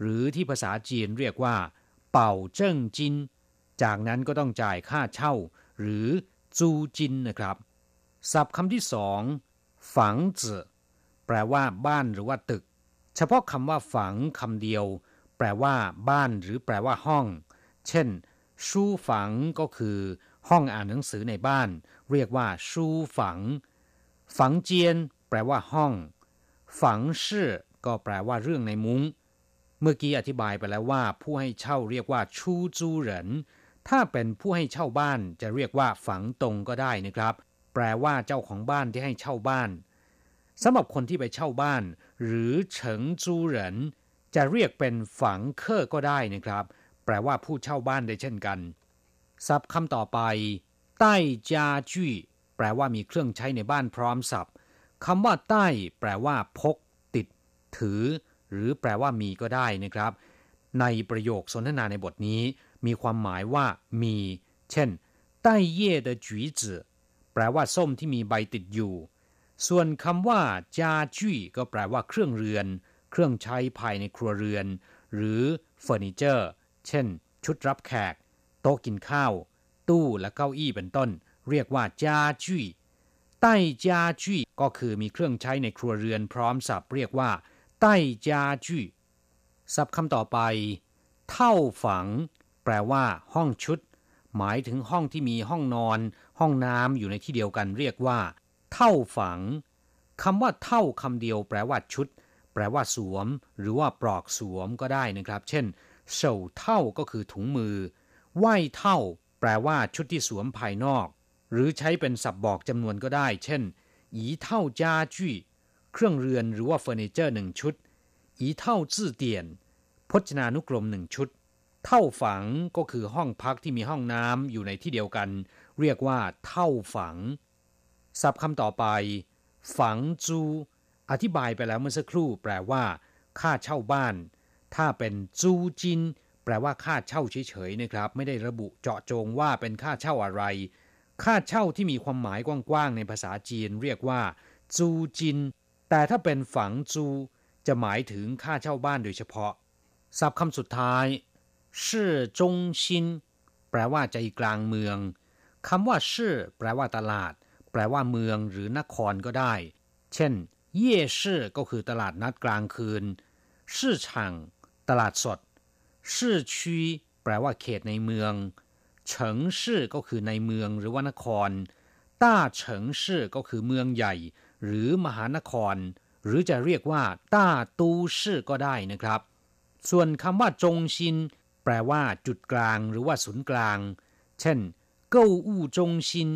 หรือที่ภาษาจีนเรียกว่า เป่าเจิ้งจิน จากนั้นก็ต้องจ่ายค่าเช่า หรือจูจินนะครับ ศัพท์คำที่สองฝังจืแปลว่าบ้านหรือว่าตึก เฉพาะคำว่าฝังคำเดียว แปลว่า บ้านหรือแปลว่าห้อง เช่นชูฝังก็คือ ห้องอ่านหนังสือในบ้าน เรียกว่าชูฝัง ฝังเจียน แปลว่าห้อง ฝังชื่อก็แปลว่าเรื่องในมุง้ง เมื่อกี้อธิบายไปแล้วว่า ผู้ให้เช่าเรียกว่าชูจูเหริน ถ้าเป็นผู้ให้เช่าบ้านจะเรียกว่าฝังตรงก็ได้นะครับ แปลว่าเจ้าของบ้านที่ให้เช่าบ้านสำหรับคนที่ไปเช่าบ้าน หรือเฉิงจูเหริน จะเรียกเป็นฝังเคอก็ได้นะครับ แปลว่าผู้เช่าบ้านได้เช่นกันศัพท์คำต่อไปใต้จาจุยแปลว่ามีเครื่องใช้ในบ้านพร้อมศัพท์ คำว่าใต้ แปลว่า พก ติด ถือหรือแปลว่ามีก็ได้นะครับ ในประโยคสนทนาในบทนี้ มีความหมายว่ามี เช่นใต้เย่的橘子แปลว่าส้มที่มีใบติดอยู่ ส่วนคำว่าจาจุยก็แปลว่าเครื่องเรือน เครื่องใช้ภายในครัวเรือน หรือเฟอร์นิเจอร์ เช่น ชุดรับแขก โต๊ะกินข้าว ตู้และเก้าอี้เป็นต้น เรียกว่าจาจุย ใต้จาจุยก็คือมีเครื่องใช้ในครัวเรือนพร้อมสับเรียกว่า ใต้จาจุศัพท์คำต่อไป เท่าฝัง แปลว่า ห้องชุด หมายถึงห้องที่มีห้องนอน ห้องน้ำอยู่ในที่เดียวกันเรียกว่า เท่าฝังคำว่าเท่าคำเดียว แปลว่าชุด แปลว่าสวม หรือว่าปลอกสวมก็ได้นะครับ เช่นเฉาเท่าก็คือถุงมือไหวเท่า แปลว่าชุดที่สวมภายนอก หรือใช้เป็นศัพท์บอกจำนวนก็ได้ เช่น อีเท่าจ้าจุเครื่องเรือนหรือว่าเฟอร์นิเจอร์หนึ่งชุด อีเท่าจื่อเตียน พจนานุกรมหนึ่งชุด เท่าฝังก็คือห้องพักที่มีห้องน้ำอยู่ในที่เดียวกัน เรียกว่า เท่าฝัง ศัพท์คำต่อไป ฝังจู อธิบายไปแล้วเมื่อสักครู่ แปลว่า ค่าเช่าบ้าน ถ้าเป็นจูจิน แปลว่าค่าเช่าเฉยๆนะครับ ไม่ได้ระบุเจาะจงว่าเป็นค่าเช่าอะไร ค่าเช่าที่มีความหมายกว้างๆในภาษาจีนเรียกว่า จูจิน แต่ถ้าเป็นฝังจู จะหมายถึงค่าเช่าบ้านโดยเฉพาะศัพท์คำสุดท้ายชื่อจงชินแปลว่าใจกลางเมืองคำว่าชื่อแปลว่าตลาด แปลว่าเมืองหรือนครก็ได้ เช่น เย่ชื่อก็คือตลาดนัดกลางคืนชื่อช่างตลาดสดชื่อชีแปลว่าเขตในเมือง เฉิงชื่อก็คือในเมืองหรือว่านคร ต้าเฉิงชื่อก็คือเมืองใหญ่ หรือมหานคร หรือจะเรียกว่า 大都市 ก็ได้นะครับ ส่วนคำว่า 中心 แปลว่า จุดกลางหรือว่าศูนย์กลาง เช่น 购物中心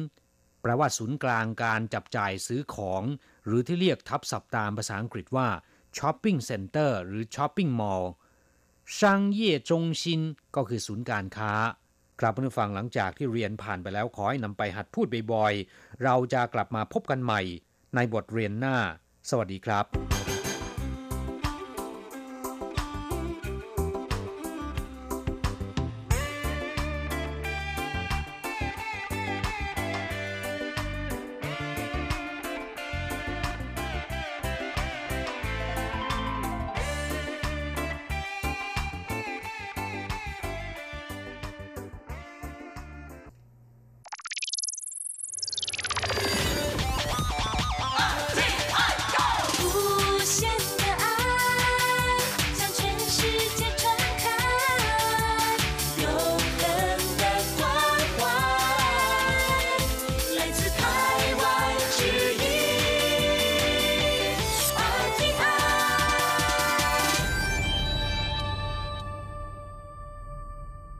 แปลว่าศูนย์กลางการจับจ่ายซื้อของ หรือที่เรียกทับศัพท์ตามภาษาอังกฤษว่า shopping center หรือ shopping mall 商业中心 ก็คือศูนย์การค้า ครับเพื่อนฟังหลังจากที่เรียนผ่านไปแล้วขอให้นำไปหัดพูดบ่อยๆ เราจะกลับมาพบกันใหม่ในบทเรียนหน้า สวัสดีครับ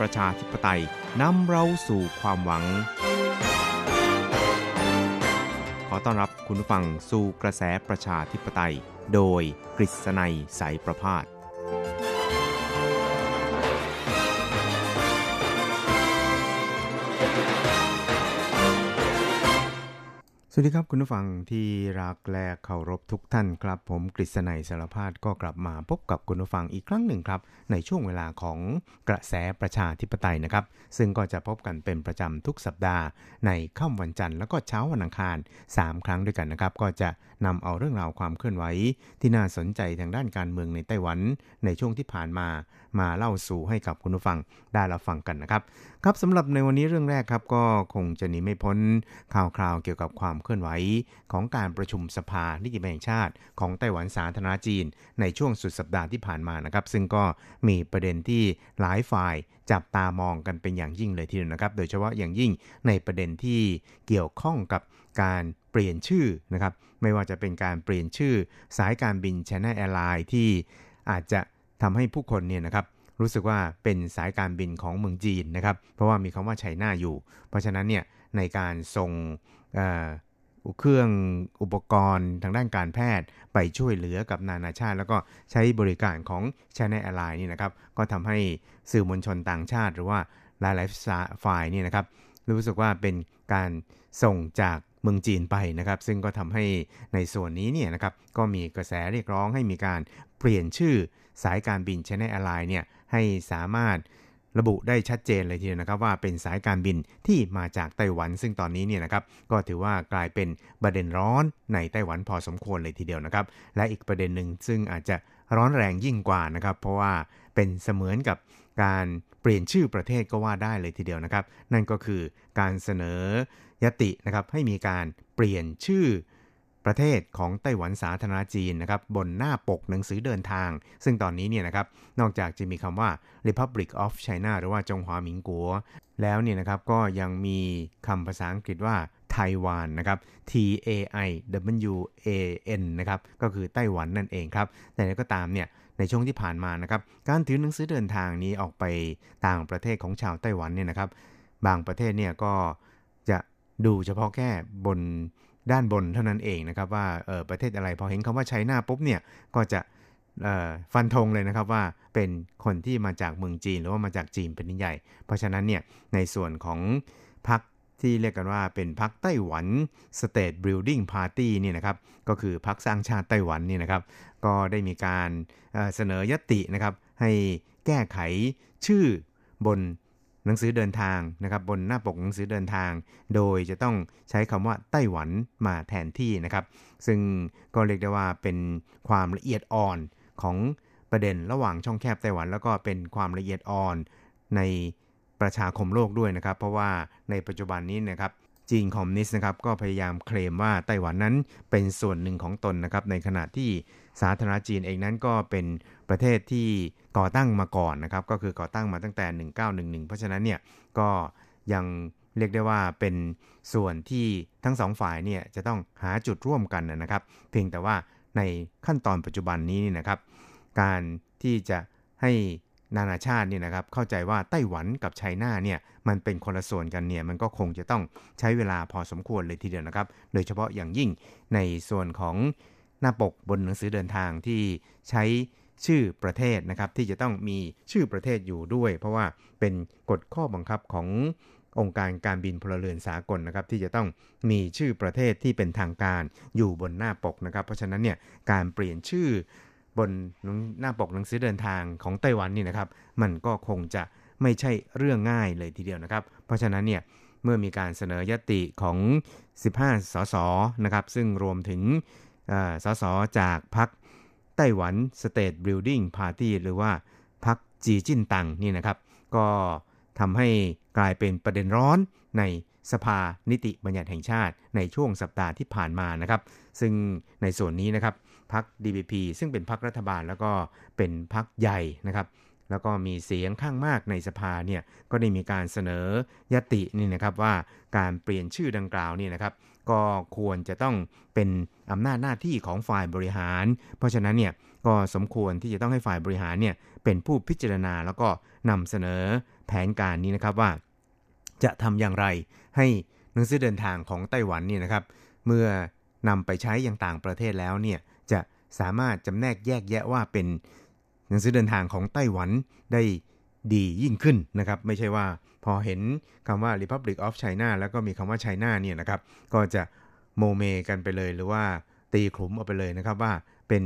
ประชาธิปไตยนำเราสู่ความหวัง ขอต้อนรับคุณผู้ฟังสู่กระแสประชาธิปไตย โดยกฤษณัยสายประพาส สวัสดีครับคุณผู้ฟังที่รักและเคารพทุกท่านครับ ผมกฤษณัยสารพาดก็กลับมาพบกับคุณผู้ฟังอีกครั้งหนึ่งครับ ในช่วงเวลาของกระแสประชาธิปไตยนะครับ ซึ่งก็จะพบกันเป็นประจำทุกสัปดาห์ ในค่ำวันจันทร์แล้วก็เช้าวันอังคาร 3 ครั้งด้วยกันนะครับ ก็จะนำเอาเรื่องราวความเคลื่อนไหว ที่น่าสนใจทางด้านการเมืองในไต้หวัน ในช่วงที่ผ่านมามาเล่าสู่ให้กับคุณผู้ฟังได้รับฟังกันนะครับ ครับสำหรับในวันนี้เรื่องแรกครับก็คงจะหนีไม่พ้นข่าวคราวเกี่ยวกับความเคลื่อนไหว ของการประชุมสภานิติบัญญัติชาติ ของไต้หวันสาธารณจีน ในช่วงสุดสัปดาห์ที่ผ่านมานะครับ ซึ่งก็มีประเด็นที่หลายฝ่ายจับตามองกันเป็นอย่างยิ่งเลยทีเดียวนะครับ โดยเฉพาะอย่างยิ่งในประเด็นที่เกี่ยวข้องกับการเปลี่ยนชื่อนะครับ ไม่ว่าจะเป็นการเปลี่ยนชื่อสายการบิน China Airline ที่อาจจะทำให้ผู้คนเนี่ยนะครับรู้สึกว่าเป็นสายการบินของเมืองจีนนะครับ เพราะว่ามีคำว่าไชน่าอยู่ เพราะฉะนั้นเนี่ยในการส่ง เครื่องอุปกรณ์ทางด้านการแพทย์ไปช่วยเหลือกับนานาชาติ แล้วก็ใช้บริการของ China Airline นี่นะครับ ก็ทำให้สื่อมวลชนต่างชาติ หรือว่าหลายๆฝ่ายนี่นะครับรู้สึกว่าเป็นการส่งจากเมืองจีนไปนะครับ ซึ่งก็ทำให้ในส่วนนี้เนี่ยนะครับก็มีกระแสเรียกร้องให้มีการเปลี่ยนชื่อสายการบิน China Airline เนี่ยให้สามารถ ระบุได้ชัดเจนเลยทีเดียวนะครับว่าเป็นสายการบินที่มาจากไต้หวัน ซึ่งตอนนี้เนี่ยนะครับก็ถือว่ากลายเป็นประเด็นร้อนในไต้หวันพอสมควรเลยทีเดียวนะครับ และอีกประเด็นหนึ่งซึ่งอาจจะร้อนแรงยิ่งกว่านะครับ เพราะว่าเป็นเสมือนกับการเปลี่ยนชื่อประเทศก็ว่าได้เลยทีเดียวนะครับ นั่นก็คือการเสนอยตินะครับให้มีการเปลี่ยนชื่อ ประเทศของไต้หวันสาธารณจีนนะครับบนหน้าปกหนังสือเดินทาง ซึ่งตอนนี้เนี่ยนะครับนอกจากจะมีคำว่า Republic of China หรือว่าจงหวาหมิงกัว แล้วเนี่ยนะครับก็ยังมีคำภาษาอังกฤษว่าไต้หวันนะครับ T A I W A N นะครับก็คือไต้หวันนั่นเองครับ แต่ก็ตามเนี่ยในช่วงที่ผ่านมานะครับการถือหนังสือเดินทางนี้ออกไปต่างประเทศของชาวไต้หวันเนี่ยนะครับ บางประเทศเนี่ยก็จะดูเฉพาะแค่บน ด้านบนเท่านั้นเองนะครับว่าประเทศอะไรพอเห็นคำว่าไชน่าปุ๊บเนี่ยก็จะฟันธงเลยนะครับว่าเป็นคนที่มาจากเมืองจีนหรือว่ามาจากจีนเป็นใหญ่ เพราะฉะนั้นเนี่ยในส่วนของพรรคที่เรียกกันว่าเป็นพรรคไต้หวัน State Building Party นี่นะครับก็คือพรรคสร้างชาติไต้หวันนี่นะครับก็ได้มีการเสนอยตินะครับให้แก้ไขชื่อบน หนังสือเดินทางนะครับบนหน้าปกหนังสือเดินทาง โดยจะต้องใช้คำว่าไต้หวันมาแทนที่นะครับ ซึ่งก็เรียกได้ว่าเป็นความละเอียดอ่อนของประเด็นระหว่างช่องแคบไต้หวัน แล้วก็เป็นความละเอียดอ่อนในประชาคมโลกด้วยนะครับ เพราะว่าในปัจจุบันนี้นะครับจีนคอมมิวนิสต์นะครับก็พยายามเคลมว่าไต้หวันนั้นเป็นส่วนหนึ่งของตนนะครับในขณะที่ สาธารณจีนเองนั้นก็เป็นประเทศที่ก่อตั้งมาก่อนนะครับ ก็คือก่อตั้งมาตั้งแต่ 1911 เพราะฉะนั้นเนี่ยก็ยังเรียกได้ว่าเป็นส่วนที่ทั้งสองฝ่ายเนี่ยจะต้องหาจุดร่วมกันนะครับ เพียงแต่ว่าในขั้นตอนปัจจุบันนี้นี่นะครับ การที่จะให้นานาชาติเนี่ยนะครับเข้าใจว่าไต้หวันกับไชน่าเนี่ยมันเป็นคนละส่วนกันเนี่ยมันก็คงจะต้องใช้เวลาพอสมควรเลยทีเดียวนะครับ โดยเฉพาะอย่างยิ่งในส่วนของ น้าปกบนหนังสือเดินทางที่ใช้ชื่อประเทศนะครับที่จะต้องมีชื่อประเทศอยู่ด้วย เพราะว่าเป็นกฎข้อบังคับขององค์การการบินพลเรือนสากลนะครับที่จะต้องมีชื่อประเทศที่เป็นทางการอยู่บนหน้าปกนะครับ เพราะฉะนั้นเนี่ยการเปลี่ยนชื่อบนหน้าปกหนังสือเดินทางของไต้หวันนี่นะครับ มันก็คงจะไม่ใช่เรื่องง่ายเลยทีเดียวนะครับ เพราะฉะนั้นเนี่ยเมื่อมีการเสนอยติของ 15 สสนะครับซึ่งรวมถึง สสจากพรรคไต้หวัน State Building Party หรือว่าพรรคจีจิ้นตังนี่นะครับ ก็ทำให้กลายเป็นประเด็นร้อนในสภานิติบัญญัติแห่งชาติในช่วงสัปดาห์ที่ผ่านมานะครับ ซึ่งในส่วนนี้นะครับพรรค DPP ซึ่งเป็นพรรครัฐบาลแล้วก็เป็นพรรคใหญ่นะครับ แล้วก็มีเสียงข้างมากในสภาเนี่ยก็ได้มีการเสนอยตินี่นะครับว่าการเปลี่ยนชื่อดังกล่าวนี่นะครับ ก็ควรจะต้องเป็นอำนาจหน้าที่ของฝ่ายบริหาร เพราะฉะนั้นเนี่ยก็สมควรที่จะต้องให้ฝ่ายบริหารเนี่ยเป็นผู้พิจารณาแล้วก็นำเสนอแผนการนี้นะครับว่า จะทำอย่างไรให้หนังสือเดินทางของไต้หวันเนี่ยนะครับ เมื่อนำไปใช้อย่างต่างประเทศแล้วเนี่ยจะสามารถจำแนกแยกแยะว่าเป็น หนังสือเดินทางของไต้หวันได้ดียิ่งขึ้นนะครับ ไม่ใช่ว่าพอเห็นคำว่า Republic of China แล้วก็มีคำว่า China เนี่ยนะครับ ก็จะโมเมกันไปเลยหรือว่าตีขลุ่มเอาไปเลยนะครับว่าเป็น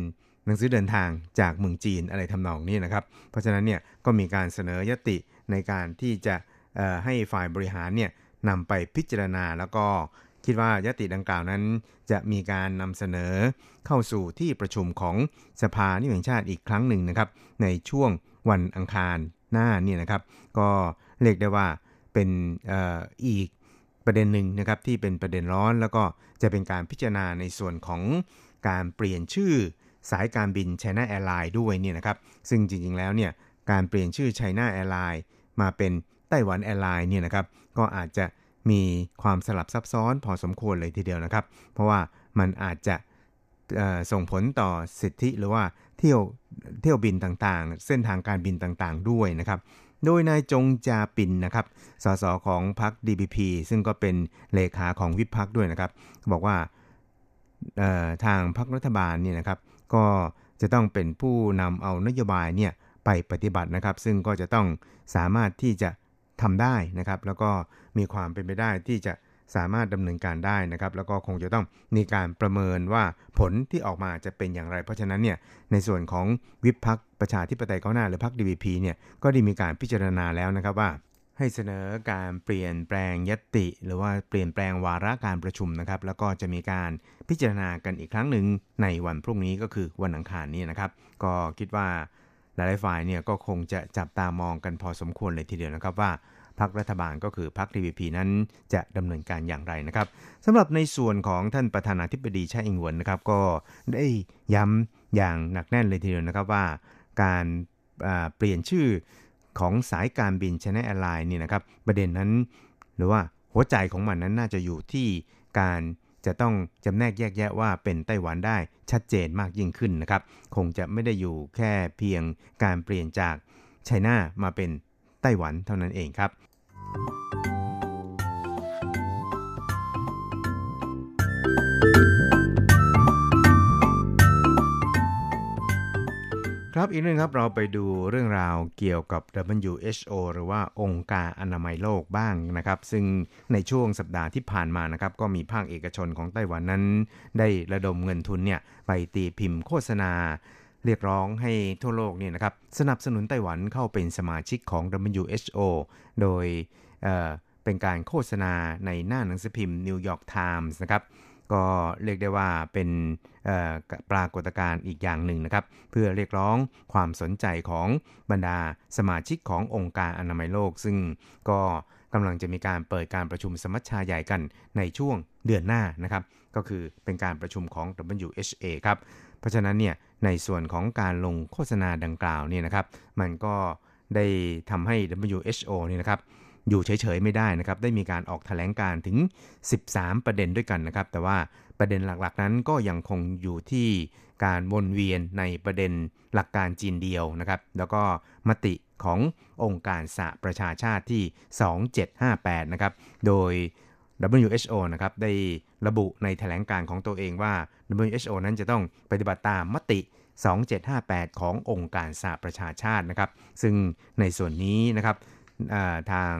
หนังสือเดินทางจากเมืองจีนอะไรทำนองนี้นะครับ เพราะฉะนั้นเนี่ยก็มีการเสนอยติในการที่จะให้ฝ่ายบริหารเนี่ยนำไปพิจารณาแล้วก็ คิดว่ายติดังกล่าวนั้น จะมีการนำเสนอเข้าสู่ที่ประชุมของสภานิติแห่งชาติอีกครั้งหนึ่งนะครับ ในช่วงวันอังคารหน้านี่นะครับ ก็เรียกได้ว่าเป็นออีกประเด็นหนึ่งนะครับที่เป็นประเด็นร้อน แล้วก็จะเป็นการพิจารณาในส่วนของการเปลี่ยนชื่อสายการบิน China Airlines ด้วยเนี่ยนะครับ ซึ่งจริงๆแล้วเนี่ยการเปลี่ยนชื่อ China Airlines มาเป็นไต้หวันแอร์ไลน์เนี่ยนะครับก็อาจจะ มีความสลับซับซ้อนพอสมควรเลยทีเดียวนะครับ เพราะว่ามันอาจจะส่งผลต่อสิทธิหรือว่าเที่ยวเที่ยวบินต่างๆ เส้นทางการบินต่างๆด้วยนะครับ โดยนายจงจาปินนะครับ สสของพรรค DPP ซึ่งก็เป็นเลขาของวิพักด้วยนะครับ บอกว่าทางพรรครัฐบาลเนี่ยนะครับ ก็จะต้องเป็นผู้นำเอานโยบายเนี่ยไปปฏิบัตินะครับ ซึ่งก็จะต้องสามารถที่จะ ทำได้นะครับ แล้วก็มีความเป็นไปได้ที่จะสามารถดำเนินการได้นะครับ แล้วก็คงจะต้องมีการประเมินว่าผลที่ออกมาจะเป็นอย่างไร เพราะฉะนั้นเนี่ยในส่วนของวิพักประชาธิปไตยก้าวหน้าหรือพัก DVP เนี่ยก็ได้มีการพิจารณาแล้วนะครับว่า ให้เสนอการเปลี่ยนแปลงยติ หรือว่าเปลี่ยนแปลงวาระการประชุมนะครับ แล้วก็จะมีการพิจารณากันอีกครั้งหนึ่งในวันพรุ่งนี้ก็คือวันอังคารนี้นะครับ ก็คิดว่า หลายฝ่ายเนี่ยก็คงจะจับตามองกันพอสมควรเลยทีเดียวนะครับว่าพรรครัฐบาลก็คือพรรค TVP นั้นจะดำเนินการอย่างไรนะครับสำหรับในส่วนของท่านประธานาธิบดีชาอิงหวนนะครับ ก็ได้ย้ำอย่างหนักแน่นเลยทีเดียวนะครับว่าการเปลี่ยนชื่อของสายการบินชนะแอร์ไลน์นี่นะครับประเด็นนั้น หรือว่าหัวใจของมันนั้นน่าจะอยู่ที่การ จะต้องจำแนกแยกแยะว่าเป็นไต้หวันได้ชัดเจนมากยิ่งขึ้นนะครับ คงจะไม่ได้อยู่แค่เพียงการเปลี่ยนจากไชน่ามาเป็นไต้หวันเท่านั้นเองครับ ครับอีกเรื่องครับเราไปดูเรื่องราวเกี่ยวกับ WHO หรือว่าองค์การอนามัยโลกบ้างนะครับ ซึ่งในช่วงสัปดาห์ที่ผ่านมานะครับ ก็มีภาคเอกชนของไต้หวันนั้น ได้ระดมเงินทุนเนี่ยไปตีพิมพ์โฆษณา เรียกร้องให้ทั่วโลกเนี่ยนะครับสนับสนุนไต้หวันเข้าเป็นสมาชิกของ WHO โดยเป็นการโฆษณาในหน้าหนังสือพิมพ์นิวยอร์กไทมส์นะครับ ก็เรียกได้ว่าเป็นปรากฏการณ์อีกอย่างหนึ่งนะครับ เพื่อเรียกร้องความสนใจของบรรดาสมาชิกขององค์การอนามัยโลก ซึ่งก็กำลังจะมีการเปิดการประชุมสมัชชาใหญ่กันในช่วงเดือนหน้านะครับ ก็คือเป็นการประชุมของ WHA ครับ เพราะฉะนั้นเนี่ยในส่วนของการลงโฆษณาดังกล่าวเนี่ยนะครับ มันก็ได้ทำให้ WHO เนี่ยนะครับ อยู่เฉยๆไม่ได้นะครับ ได้มีการออกแถลงการถึง 13 ประเด็นด้วยกันนะครับ แต่ว่าประเด็นหลักๆนั้นก็ยังคงอยู่ที่การวนเวียนในประเด็นหลักการจีนเดียวนะครับ แล้วก็มติขององค์การสหประชาชาติที่ 2758 นะครับ โดย WHO นะครับได้ระบุในแถลงการของตัวเองว่า WHO นั้นจะต้องปฏิบัติตามมติ 2758 ขององค์การสหประชาชาตินะครับ ซึ่งในส่วนนี้นะครับ ทาง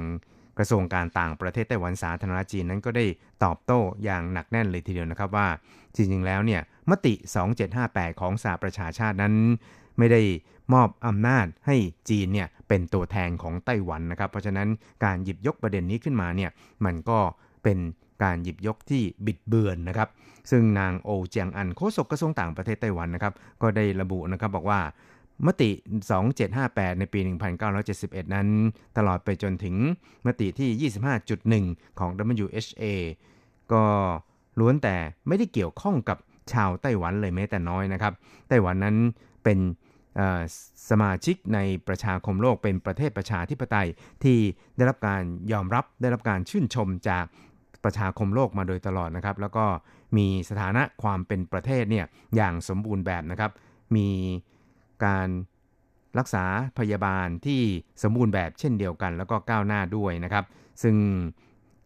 กระทรวงการต่างประเทศไต้หวันสาธารณจีนนั้นก็ได้ตอบโต้อย่างหนักแน่นเลยทีเดียวนะครับว่า จริงๆแล้วเนี่ยมติ 2758 ของสหประชาชาตินั้น ไม่ได้มอบอำนาจให้จีนเนี่ยเป็นตัวแทนของไต้หวันนะครับ เพราะฉะนั้นการหยิบยกประเด็นนี้ขึ้นมาเนี่ยมันก็เป็นการหยิบยกที่บิดเบือนนะครับ ซึ่งนางโอเจียงอันโฆษกกระทรวงต่างประเทศไต้หวันนะครับ ก็ได้ระบุนะครับบอกว่า มติ 2758 ในปี 1971 นั้น ตลอดไปจนถึงมติที่ 25.1 ของ WHA ก็ล้วนแต่ไม่ได้เกี่ยวข้องกับชาวไต้หวันเลยแม้แต่น้อยนะครับ ไต้หวันนั้นเป็นสมาชิกในประชาคมโลกเป็นประเทศประชาธิปไตยที่ได้รับการยอมรับได้รับการชื่นชมจากประชาคมโลกมาโดยตลอดนะครับ แล้วก็มีสถานะความเป็นประเทศเนี่ยอย่างสมบูรณ์แบบนะครับ มี การรักษาพยาบาลที่สมบูรณ์แบบเช่นเดียวกัน แล้วก็ก้าวหน้าด้วยนะครับ ซึ่ง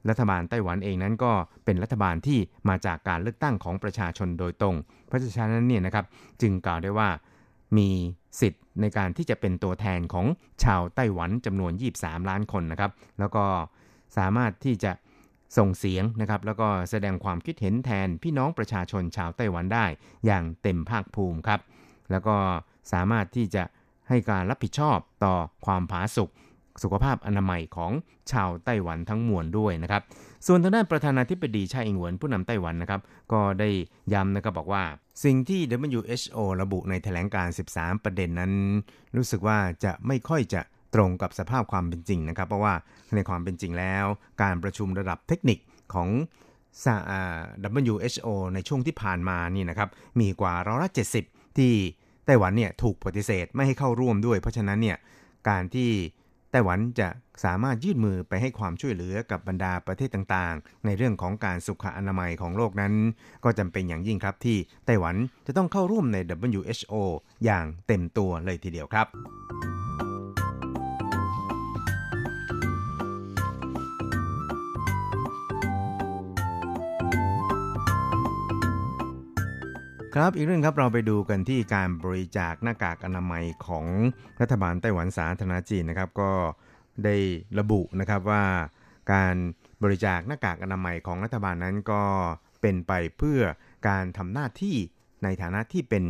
รัฐบาลไต้หวันเองนั้นก็เป็นรัฐบาลที่มาจากการเลือกตั้งของประชาชนโดยตรง เพราะฉะนั้นเนี่ยนะครับจึงกล่าวได้ว่ามีสิทธิ์ในการที่จะเป็นตัวแทนของชาวไต้หวันจำนวน 23 ล้านคนนะครับ แล้วก็สามารถที่จะส่งเสียงนะครับ แล้วก็แสดงความคิดเห็นแทนพี่น้องประชาชนชาวไต้หวันได้ อย่างเต็มภาคภูมิครับ แล้วก็ สามารถที่จะให้การรับผิดชอบต่อความผาสุกสุขภาพอนามัยของชาวไต้หวันทั้งมวลด้วยนะครับ ส่วนทางด้านประธานาธิบดีชาอิงเหวินผู้นำไต้หวันนะครับ ก็ได้ย้ำนะครับบอกว่า สิ่งที่ WHO ระบุในแถลงการ 13 ประเด็นนั้น รู้สึกว่าจะไม่ค่อยจะตรงกับสภาพความเป็นจริงนะครับ เพราะว่าในความเป็นจริงแล้ว การประชุมระดับเทคนิคของ WHO ในช่วงที่ผ่านมานี่นะครับมีกว่าร้อยละ70 ที่ ไต้หวันเนี่ยถูกปฏิเสธไม่ให้เข้าร่วมด้วย เพราะฉะนั้นเนี่ยการที่ไต้หวันจะสามารถยื่นมือไปให้ความช่วยเหลือกับบรรดาประเทศต่างๆ ในเรื่องของการสุขอนามัยของโลกนั้น ก็จำเป็นอย่างยิ่งครับที่ไต้หวันจะต้องเข้าร่วมใน WHO อย่างเต็มตัวเลยทีเดียวครับ ครับอีกเรื่องครับเราไปดูกันที่การบริจาคหน้ากากอนามัยของรัฐบาลไต้หวันสาธารณจีนนะครับ ก็ได้ระบุนะครับว่าการบริจาคหน้ากากอนามัยของรัฐบาลนั้นก็เป็นไปเพื่อการทำหน้าที่ในฐานะที่เป็น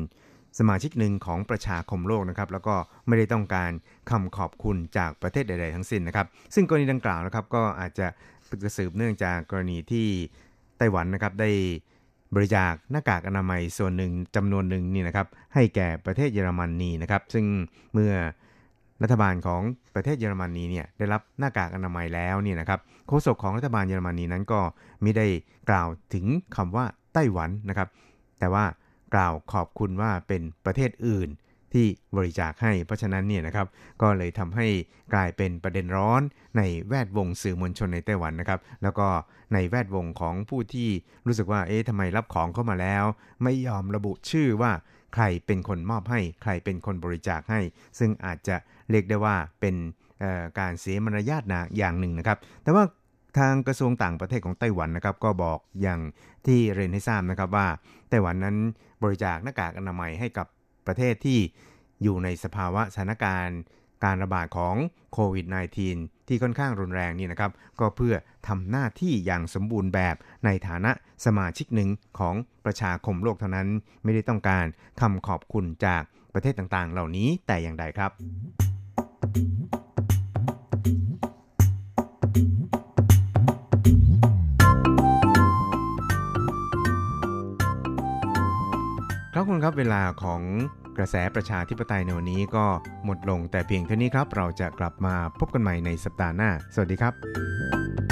สมาชิกหนึ่งของประชาคมโลกนะครับ แล้วก็ไม่ได้ต้องการคำขอบคุณจากประเทศใดๆทั้งสิ้นนะครับ ซึ่งกรณีดังกล่าวนะครับก็อาจจะสืบเนื่องจากกรณีที่ไต้หวันนะครับได้ บริจาคหน้ากากอนามัยส่วนหนึ่งจำนวนหนึ่งนี่นะครับให้แก่ประเทศเยอรมนนีนะครับซึ่งเมื่อรัฐบาลของประเทศเยอรมนีเนี่ยได้รับหน้ากากอนามัยแล้วเนี่ยนะครับโฆษกของรัฐบาลเยอรมนีนั้นก็ไม่ได้กล่าวถึงคำว่าไต้หวันนะครับ แต่ว่ากล่าวขอบคุณว่าเป็นประเทศอื่น ที่บริจาคให้ เพราะฉะนั้นเนี่ยนะครับก็เลยทำให้กลายเป็นประเด็นร้อนในแวดวงสื่อมวลชนในไต้หวันนะครับ แล้วก็ในแวดวงของผู้ที่รู้สึกว่าเอ๊ะทำไมรับของเข้ามาแล้ว ไม่ยอมระบุชื่อว่าใครเป็นคนมอบให้ ใครเป็นคนบริจาคให้ ซึ่งอาจจะเรียกได้ว่าเป็นการเสียมารยาทนะอย่างหนึ่งนะครับ แต่ว่าทางกระทรวงต่างประเทศของไต้หวันนะครับ ก็บอกอย่างที่เรียนให้ทราบนะครับว่าไต้หวันนั้นบริจาคหน้ากากอนามัยให้กับ ประเทศที่อยู่ในสภาวะสถานการณ์ การระบาดของโควิด -19 ที่ค่อนข้างรุนแรงนี่นะครับ ก็เพื่อทำหน้าที่อย่างสมบูรณ์แบบในฐานะสมาชิกหนึ่งของประชาคมโลกเท่านั้น ไม่ได้ต้องการคำขอบคุณจากประเทศต่างๆ เหล่านี้แต่อย่างใดครับ ครับเวลาของกระแสประชาธิปไตยในวันนี้ก็หมดลงแต่เพียงเท่านี้ครับ เราจะกลับมาพบกันใหม่ในสัปดาห์หน้า สวัสดีครับ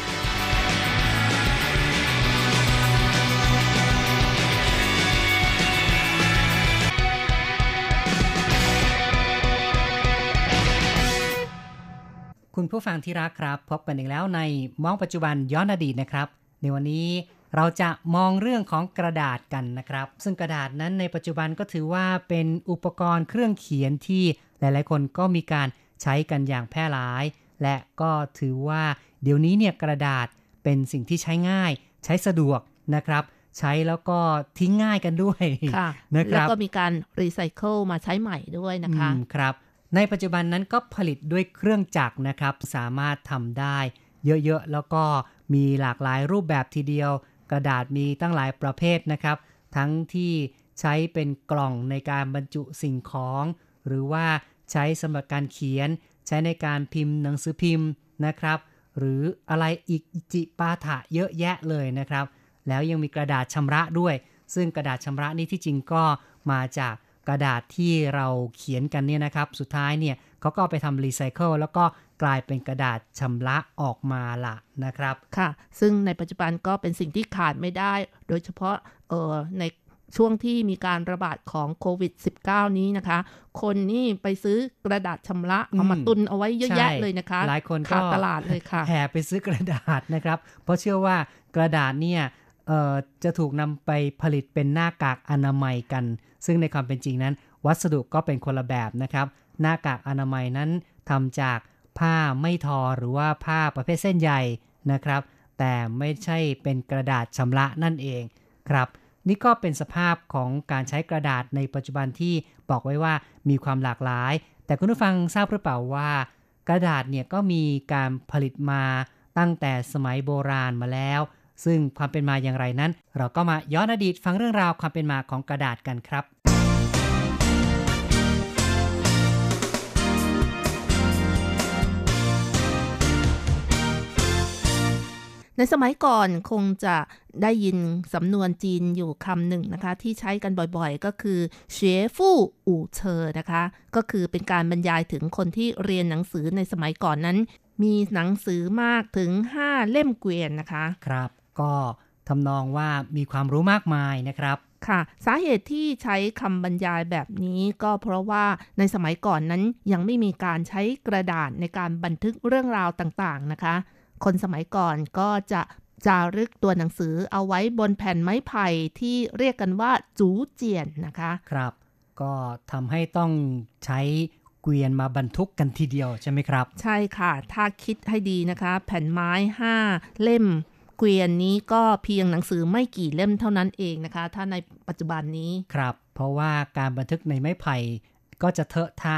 คุณผู้ฟังที่รักครับ พบกันอีกแล้วในมองปัจจุบันย้อนอดีตนะครับ ในวันนี้เราจะมองเรื่องของกระดาษกันนะครับ ซึ่งกระดาษนั้นในปัจจุบันก็ถือว่าเป็นอุปกรณ์เครื่องเขียนที่หลาย ๆ คนก็มีการใช้กันอย่างแพร่หลาย และก็ถือว่าเดี๋ยวนี้เนี่ยกระดาษเป็นสิ่งที่ใช้ง่าย ใช้สะดวกนะครับ ใช้แล้วก็ทิ้งง่ายกันด้วยค่ะนะคแล้วรับก็มีการรีไซเคิลมาใช้ใหม่ด้วยนะคะอืมครับ ในปัจจุบันนั้นก็ผลิตด้วยเครื่องจักรนะครับ สามารถทำได้ เยอะๆ แล้วก็มีหลากหลายรูปแบบทีเดียว กระดาษมีตั้งหลายประเภทนะครับ ทั้งที่ใช้เป็นกล่องในการบรรจุสิ่งของ หรือว่าใช้สำหรับการเขียน ใช้ในการพิมพ์หนังสือพิมพ์นะครับ หรืออะไรอีกจิปาถะเยอะแยะเลยนะครับ แล้วยังมีกระดาษชำระด้วย ซึ่งกระดาษชำระนี่ที่จริงก็มาจากก ระดาษที่เราเขียนกันเนี่ยนะครับ สุดท้ายเนี่ยเขาก็เอาไปทำรีไซเคิลแล้วก็กลายเป็นกระดาษชำระออกมาละนะครับ ค่ะ ซึ่งในปัจจุบันก็เป็นสิ่งที่ขาดไม่ได้ โดยเฉพาะเออในช่วงที่มีการระบาดของโควิด -19 นี้นะคะ คนนี่ไปซื้อกระดาษชำระ เอามาอืมตุนเอาไว้เยอะแยะใช่เลยนะคะ หลายคนก็ขาดตลาดเลยค่ะ แห่ไปซื้อกระดาษนะครับ เพราะเชื่อว่ากระดาษเนี่ยเอ่อ จะถูกนำไปผลิตเป็นหน้ากากอนามัยกัน ซึ่งในความเป็นจริงนั้น วัสดุก็เป็นคนละแบบนะครับ หน้ากากอนามัยนั้นทำจากผ้าไม่ทอหรือว่าผ้าประเภทเส้นใยนะครับ แต่ไม่ใช่เป็นกระดาษชำระนั่นเองครับ นี่ก็เป็นสภาพของการใช้กระดาษในปัจจุบันที่บอกไว้ว่ามีความหลากหลาย แต่คุณผู้ฟังทราบหรือเปล่าว่า กระดาษเนี่ยก็มีการผลิตมาตั้งแต่สมัยโบราณมาแล้ว ซึ่งความเป็นมาอย่างไรนั้น เราก็มาย้อนอดีตฟังเรื่องราวความเป็นมาของกระดาษกันครับในสมัยก่อนคงจะได้ยินสำนวนจีนอยู่คำหนึ่งนะคะ ที่ใช้กันบ่อยๆ ก็คือเฉฟู่อู่เชอนะคะ ก็คือเป็นการบรรยายถึงคนที่เรียนหนังสือในสมัยก่อนนั้น มีหนังสือมากถึง 5 เล่มเกวียนนะคะ ครับ ก็ทำนองว่ามีความรู้มากมายนะครับค่ะ สาเหตุที่ใช้คำบรรยายแบบนี้ก็เพราะว่าในสมัยก่อนนั้นยังไม่มีการใช้กระดาษในการบันทึกเรื่องราวต่างๆนะคะ คนสมัยก่อนก็จะจารึกตัวหนังสือเอาไว้บนแผ่นไม้ไผ่ที่เรียกกันว่าจูเจียนนะคะ ครับ ก็ทำให้ต้องใช้เกวียนมาบรรทุกกันทีเดียวใช่ไหมครับ ใช่ค่ะ ถ้าคิดให้ดีนะคะ แผ่นไม้ 5 เล่ม เกวียนนี้ก็เพียงหนังสือไม่กี่เล่มเท่านั้นเองนะคะ ถ้าในปัจจุบันนี้ครับ เพราะว่าการบันทึกในไม้ไผ่ก็จะเทอะทะ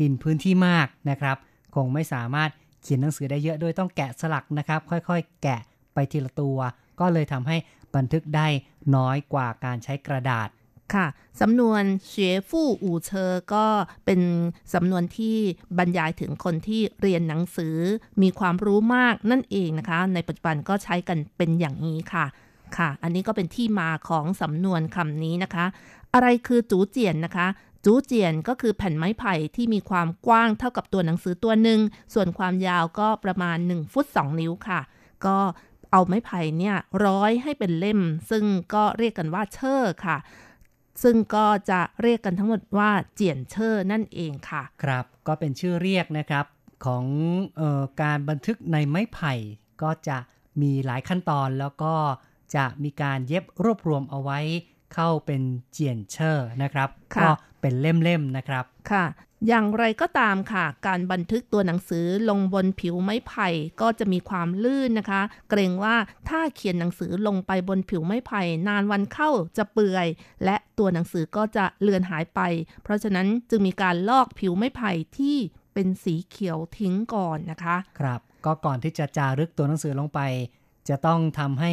กินพื้นที่มากนะครับ คงไม่สามารถเขียนหนังสือได้เยอะโดยต้องแกะสลักนะครับ ค่อยๆ แกะไปทีละตัว ก็เลยทำให้บันทึกได้น้อยกว่าการใช้กระดาษ ค่ะ สำนวนเฉฟู่อู่เชอก็เป็นสำนวนที่บรรยายถึงคนที่เรียนหนังสือมีความรู้มากนั่นเองนะคะ ในปัจจุบันก็ใช้กันเป็นอย่างนี้ค่ะค่ะ อันนี้ก็เป็นที่มาของสำนวนคำนี้นะคะ อะไรคือ 竹簡 นะคะ 竹簡 ก็คือแผ่นไม้ไผ่ที่มีความกว้างเท่ากับตัวหนังสือตัวหนึ่ง ส่วนความยาวก็ประมาณ 1 ฟุต 2 นิ้วค่ะ ก็เอาไม้ไผ่เนี่ยร้อยให้เป็นเล่ม ซึ่งก็เรียกกันว่า 冊 ค่ะ ซึ่งก็จะเรียกกันทั้งหมดว่า 簡冊 นั่นเองค่ะ ครับก็เป็นชื่อเรียกนะครับของเออการบันทึกในไม้ไผ่ ก็จะมีหลายขั้นตอนแล้วก็จะมีการเย็บรวบรวมเอาไว้เข้าเป็นเจียนเชอร์นะครับค่ะก็ เป็นเล่มๆนะครับค่ะ อย่างไรก็ตามค่ะ การบันทึกตัวหนังสือลงบนผิวไม้ไผ่ก็จะมีความลื่นนะคะ เกรงว่าถ้าเขียนหนังสือลงไปบนผิวไม้ไผ่นานวันเข้าจะเปื่อย และตัวหนังสือก็จะเลือนหายไป เพราะฉะนั้นจึงมีการลอกผิวไม้ไผ่ที่เป็นสีเขียวทิ้งก่อนนะคะ ครับ ก็ก่อนที่จะจารึกตัวหนังสือลงไป จะต้องทำให้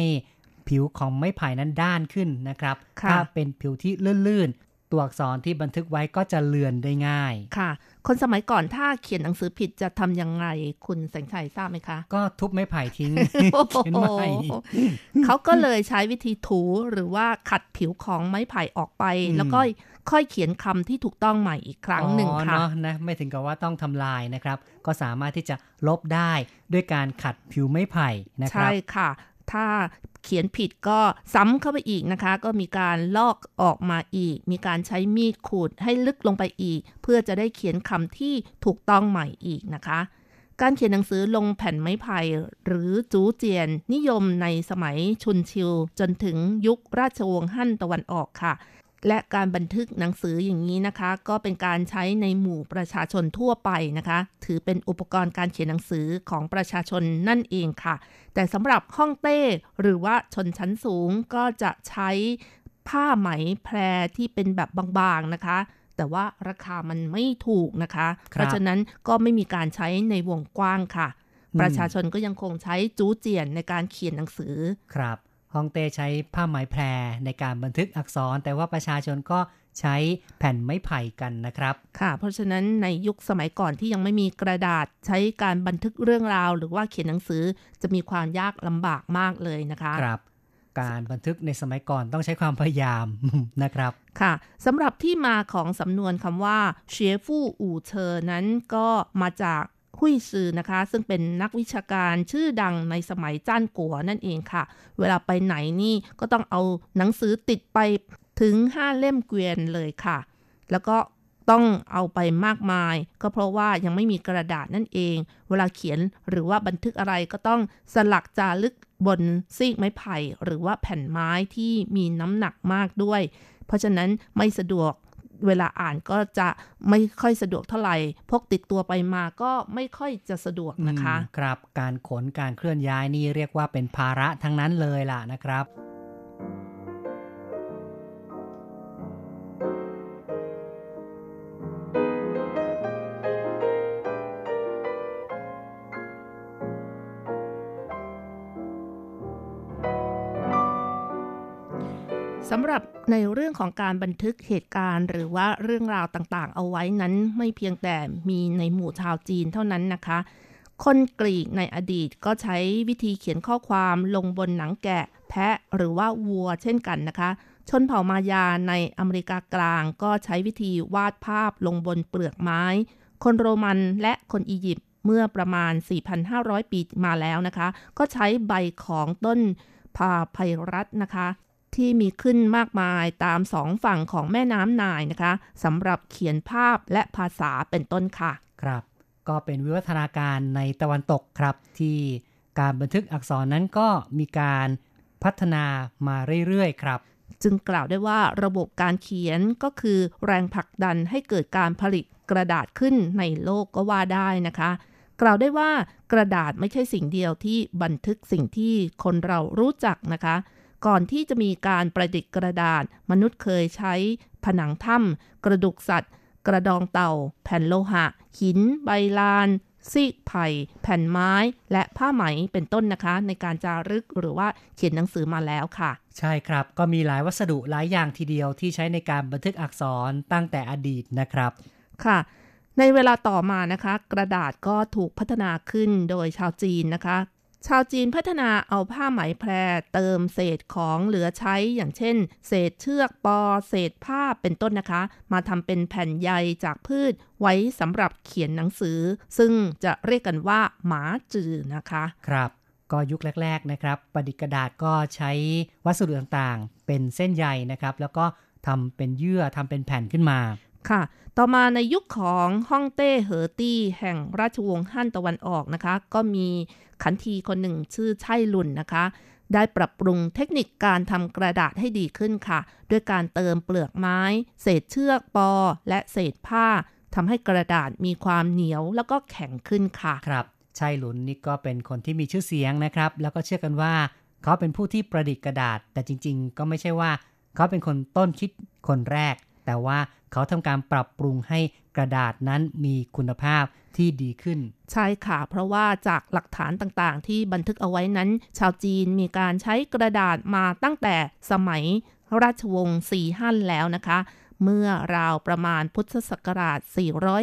ผิวของไม้ไผ่นั้นด้านขึ้นนะครับค่ะถ้าเป็นผิวที่ลื่นๆ ตัวอักษรที่บันทึกไว้ก็จะเลือนได้ง่าย ค่ะ คนสมัยก่อนถ้าเขียนหนังสือผิดจะทำยังไงคุณแสงชัยทราบไหมคะ ก็ทุบไม้ไผ่ทิ้งโอ้โหเขียนใหม่เขาก็เลยใช้วิธีถูหรือว่าขัดผิวของไม้ไผ่ออกไปอืมแล้วก็ค่อยเขียนคำที่ถูกต้องใหม่อีกครั้งหนึ่งอ๋อค่ะเนาะนะไม่ถึงกับว่าต้องทำลายนะครับ ก็สามารถที่จะลบได้ด้วยการขัดผิวไม้ไผ่นะครัใช่บค่ะ ถ้าเขียนผิดก็ซ้ำเข้าไปอีกนะคะ ก็มีการลอกออกมาอีก มีการใช้มีดขูดให้ลึกลงไปอีก เพื่อจะได้เขียนคำที่ถูกต้องใหม่อีกนะคะ การเขียนหนังสือลงแผ่นไม้ไผ่หรือจูเจียน นิยมในสมัยชุนชิว จนถึงยุคราชวงศ์ฮั่นตะวันออกค่ะ และการบันทึกหนังสืออย่างนี้นะคะ ก็เป็นการใช้ในหมู่ประชาชนทั่วไปนะคะ ถือเป็นอุปกรณ์การเขียนหนังสือของประชาชนนั่นเองค่ะ แต่สำหรับฮ่องเต้หรือว่าชนชั้นสูงก็จะใช้ผ้าไหมแพรที่เป็นแบบบางๆนะคะ แต่ว่าราคามันไม่ถูกนะคะครับเพราะฉะนั้นก็ไม่มีการใช้ในวงกว้างค่ะอืมประชาชนก็ยังคงใช้จูเจียนในการเขียนหนังสือครับ ฮ่องเต้ใช้ผ้าไหมแพรในการบันทึกอักษร แต่ว่าประชาชนก็ใช้แผ่นไม้ไผ่กันนะครับ ค่ะ เพราะฉะนั้นในยุคสมัยก่อนที่ยังไม่มีกระดาษใช้การบันทึกเรื่องราว หรือว่าเขียนหนังสือจะมีความยากลำบากมากเลยนะคะครับการบันทึกในสมัยก่อนต้องใช้ความพยายามนะครับค่ะสำหรับที่มาของสำนวนคำว่าเชียฟู่อู่เชอนั้นก็มาจาก หุยซือนะคะ ซึ่งเป็นนักวิชาการชื่อดังในสมัยจ้านกัวนั่นเองค่ะ เวลาไปไหนนี่ก็ต้องเอาหนังสือติดไปถึง 5 เล่มเกวียนเลยค่ะ แล้วก็ต้องเอาไปมากมาย ก็เพราะว่ายังไม่มีกระดาษนั่นเอง เวลาเขียนหรือว่าบันทึกอะไรก็ต้องสลักจารึกบนซีกไม้ไผ่ หรือว่าแผ่นไม้ที่มีน้ำหนักมากด้วย เพราะฉะนั้นไม่สะดวก เวลาอ่านก็จะไม่ค่อยสะดวกเท่าไหร่พกติดตัวไปมาก็ไม่ค่อยจะสะดวกนะคะ ครับการขนการเคลื่อนย้ายนี่เรียกว่าเป็นภาระทั้งนั้นเลยล่ะนะครับ สำหรับในเรื่องของการบันทึกเหตุการณ์ หรือว่าเรื่องราวต่างๆ เอาไว้นั้นไม่เพียงแต่มีในหมู่ชาวจีนเท่านั้นนะคะ คนกรีกในอดีตก็ใช้วิธีเขียนข้อความลงบนหนังแกะ แพะหรือว่าวัวเช่นกันนะคะ ชนเผ่ามายาในอเมริกากลางก็ใช้วิธีวาดภาพลงบนเปลือกไม้ คนโรมันและคนอียิปต์เมื่อประมาณ 4,500 ปีมาแล้วนะคะ ก็ใช้ใบของต้นพาไพรัสนะคะ ที่มีขึ้นมากมายตามสองฝั่งของแม่น้ำนายนะคะสำหรับเขียนภาพและภาษาเป็นต้นค่ะ ครับ ก็เป็นวิวัฒนาการในตะวันตกครับ ที่การบันทึกอักษรนั้นก็มีการพัฒนามาเรื่อยๆครับ จึงกล่าวได้ว่าระบบการเขียนก็คือแรงผลักดันให้เกิดการผลิตกระดาษขึ้นในโลกก็ว่าได้นะคะกล่าวได้ว่ากระดาษไม่ใช่สิ่งเดียวที่บันทึกสิ่งที่คนเรารู้จักนะคะ ก่อนที่จะมีการประดิษฐ์กระดาษ มนุษย์เคยใช้ ผนังถ้ำกระดูกสัตว์ กระดองเต่า แผ่นโลหะ หิน ใบลาน ซีกไผ่ แผ่นไม้ และผ้าไหมเป็นต้นนะคะ ในการจารึกหรือว่าเขียนหนังสือมาแล้วค่ะ ใช่ครับ ก็มีหลายวัสดุหลายอย่างทีเดียวที่ใช้ในการบันทึกอักษรตั้งแต่อดีตนะครับ ค่ะในเวลาต่อมานะคะ กระดาษก็ถูกพัฒนาขึ้นโดยชาวจีนนะคะ ชาวจีนพัฒนาเอาผ้าไหมแพรเติมเศษของเหลือใช้อย่างเช่น เศษเชือกปอ เศษผ้าเป็นต้นนะคะ มาทำเป็นแผ่นใยจากพืชไว้สำหรับเขียนหนังสือ ซึ่งจะเรียกกันว่า หมาจือนะคะ ครับ ก็ยุคแรก ๆนะครับประดิษฐ์กระดาษก็ใช้วัสดุต่างๆ เป็นเส้นใยนะครับ แล้วก็ทำเป็นเยื่อทำเป็นแผ่นขึ้นมา ค่ะ ต่อมาในยุคของฮ่องเต้เหอตี้แห่งราชวงศ์ฮั่นตะวันออกนะคะ ก็มีขันทีคนหนึ่งชื่อไช่หลุนนะคะ ได้ปรับปรุงเทคนิคการทำกระดาษให้ดีขึ้นค่ะ ด้วยการเติมเปลือกไม้ เศษเชือกปอ และเศษผ้าทำให้กระดาษมีความเหนียวแล้วก็แข็งขึ้นค่ะ ครับไชัยหลุนนี่ก็เป็นคนที่มีชื่อเสียงนะครับ แล้วก็เชื่อกันว่า เขาเป็นผู้ที่ประดิษฐ์กระดาษ แต่จริง ๆ ก็ไม่ใช่ว่า เขาเป็นคนต้นคิดคนแรก แต่ว่า เขาทำการปรับปรุงให้กระดาษนั้นมีคุณภาพที่ดีขึ้น ใช่ค่ะ เพราะว่าจากหลักฐานต่างๆ ที่บันทึกเอาไว้นั้น ชาวจีนมีการใช้กระดาษมาตั้งแต่สมัยราชวงศ์ซีฮั่นแล้วนะคะ เมื่อราวประมาณพุทธศักราช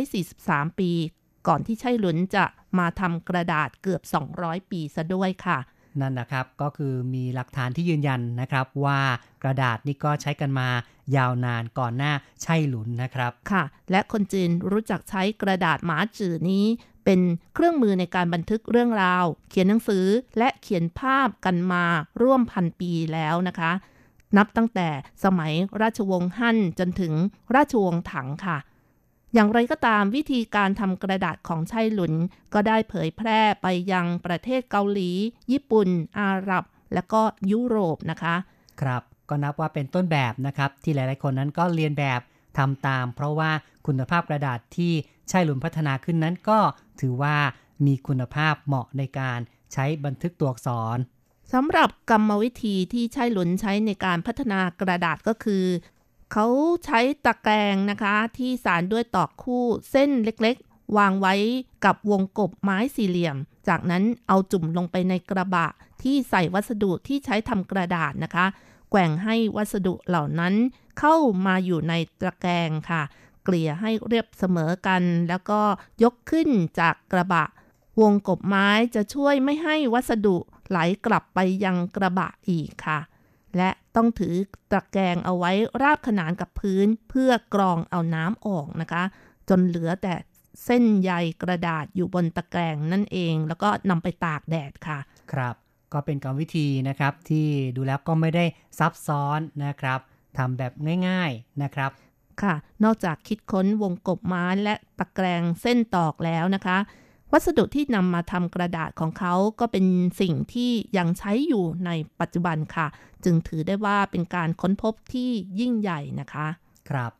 443 ปี ก่อนที่ไช่หลุนจะมาทำกระดาษเกือบ 200 ปีซะด้วยค่ะ นั่นนะครับก็คือมีหลักฐานที่ยืนยันนะครับว่ากระดาษนี่ก็ใช้กันมา ยาวนานก่อนหน้าไช่หลุนนะครับค่ะ และคนจีนรู้จักใช้กระดาษหมาจื่อนี้ เป็นเครื่องมือในการบันทึกเรื่องราว เขียนหนังสือและเขียนภาพกันมาร่วมพันปีแล้วนะคะ นับตั้งแต่สมัยราชวงศ์ฮั่นจนถึงราชวงศ์ถังค่ะอย่างไรก็ตามวิธีการทำกระดาษของไช่หลุน ก็ได้เผยแพร่ไปยังประเทศเกาหลี ญี่ปุ่น อาหรับ และก็ยุโรปนะคะ ครับ ก็นับว่าเป็นต้นแบบนะครับที่หลายๆคนนั้นก็เรียนแบบทำตาม เพราะว่าคุณภาพกระดาษที่ใช่หลุนพัฒนาขึ้นนั้นก็ถือว่ามีคุณภาพเหมาะในการใช้บันทึกตัวอักษรสำหรับกรรมวิธีที่ใช่หลุนใช้ในการพัฒนากระดาษก็คือ เขาใช้ตะแกรงนะคะที่สารด้วยตอกคู่เส้นเล็กๆ วางไว้กับวงกบไม้สี่เหลี่ยม จากนั้นเอาจุ่มลงไปในกระบะที่ใส่วัสดุที่ใช้ทำกระดาษนะคะ แกว่งให้วัสดุเหล่านั้นเข้ามาอยู่ในตะแกรงค่ะ เกลี่ยให้เรียบเสมอกัน แล้วก็ยกขึ้นจากกระบะ วงกบไม้จะช่วยไม่ให้วัสดุไหลกลับไปยังกระบะอีกค่ะ และต้องถือตะแกรงเอาไว้ราบขนานกับพื้นเพื่อกรองเอาน้ำออกนะคะ จนเหลือแต่เส้นใยกระดาษอยู่บนตะแกรงนั่นเอง แล้วก็นำไปตากแดดค่ะ ครับ ก็เป็นกรรมวิธีนะครับที่ดูแล้วก็ไม่ได้ซับซ้อนนะครับทำแบบง่ายๆนะครับค่ะ นอกจากคิดค้นวงกบไม้และตะแกรงเส้นตอกแล้วนะคะ วัสดุที่นำมาทำกระดาษของเขาก็เป็นสิ่งที่ยังใช้อยู่ในปัจจุบันค่ะ จึงถือได้ว่าเป็นการค้นพบที่ยิ่งใหญ่นะคะ ครับ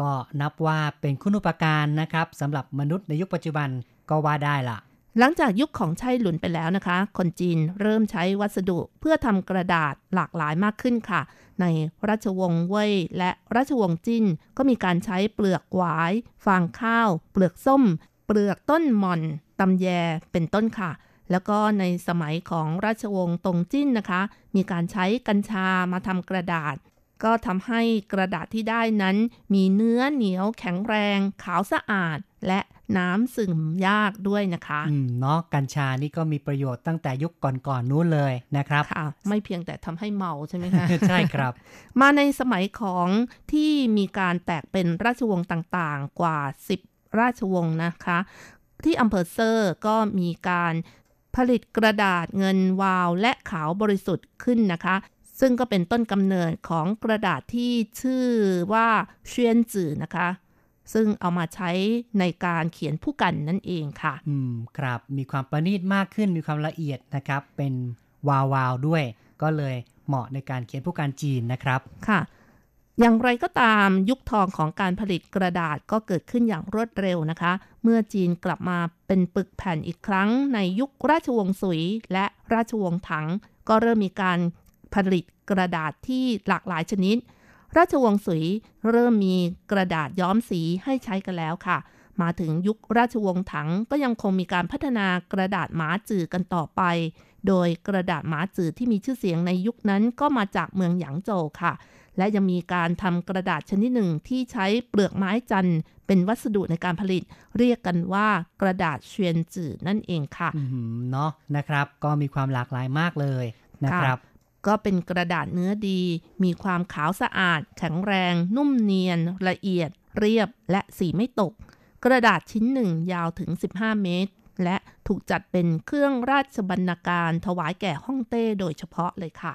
ก็นับว่าเป็นคุณูปการนะครับสำหรับมนุษย์ในยุคปัจจุบันก็ว่าได้ละ หลังจากยุคของไช่หลุนไปแล้วนะคะ คนจีนเริ่มใช้วัสดุเพื่อทำกระดาษหลากหลายมากขึ้นค่ะ ในราชวงศ์เว่ยและราชวงศ์จิ้นก็มีการใช้เปลือกหวาย ฟางข้าว เปลือกส้ม เปลือกต้นหม่อนตำแยเป็นต้นค่ะ แล้วก็ในสมัยของราชวงศ์ตงจิ้นนะคะ มีการใช้กัญชามาทำกระดาษ ก็ทำให้กระดาษที่ได้นั้น มีเนื้อเหนียวแข็งแรง ขาวสะอาด และน้ำซึมยากด้วยนะคะอืมเนาะกัญชานี่ก็มีประโยชน์ตั้งแต่ยุคก่อนๆนู้นเลยนะครับค่ะไม่เพียงแต่ทำให้เมาใช่ไหมคะใช่ครับ มาในสมัยของที่มีการแตกเป็นราชวงศ์ต่างๆ กว่า 10 ราชวงศ์นะคะ ที่อำเภอเซอร์ก็มีการผลิตกระดาษเงินวาวและขาวบริสุทธิ์ขึ้นนะคะ ซึ่งก็เป็นต้นกำเนิดของกระดาษที่ชื่อว่าเชียนจื่อนะคะ ซึ่งเอามาใช้ในการเขียนผู้กันนั่นเองค่ะ อืม ครับ มีความประณีตมากขึ้น มีความละเอียดนะครับ เป็นวาวาวๆด้วย ก็เลยเหมาะในการเขียนผู้การจีนนะครับ ค่ะ อย่างไรก็ตามยุคทองของการผลิตกระดาษก็เกิดขึ้นอย่างรวดเร็วนะคะ เมื่อจีนกลับมาเป็นปึกแผ่นอีกครั้ง ในยุคราชวงศ์สุยและราชวงศ์ถัง ก็เริ่มมีการผลิตกระดาษที่หลากหลายชนิด ราชวงศ์สุยเริ่มมีกระดาษย้อมสีให้ใช้กันแล้วค่ะ มาถึงยุคราชวงศ์ถังก็ยังคงมีการพัฒนากระดาษหมาจือกันต่อไป โดยกระดาษหมาจือที่มีชื่อเสียงในยุคนั้นก็มาจากเมืองหยางโจวค่ะ และยังมีการทำกระดาษชนิดหนึ่งที่ใช้เปลือกไม้จันทร์เป็นวัสดุในการผลิต เรียกกันว่ากระดาษเชียนจือนั่นเองค่ะเนาะนะครับ ก็มีความหลากหลายมากเลยนะครับ ก็เป็นกระดาษเนื้อดี มีความขาวสะอาด แข็งแรง นุ่มเนียน ละเอียด เรียบ และสีไม่ตก กระดาษชิ้นหนึ่งยาวถึง 15 เมตร และถูกจัดเป็นเครื่องราชบรรณาการถวายแก่ฮ่องเต้โดยเฉพาะเลยค่ะ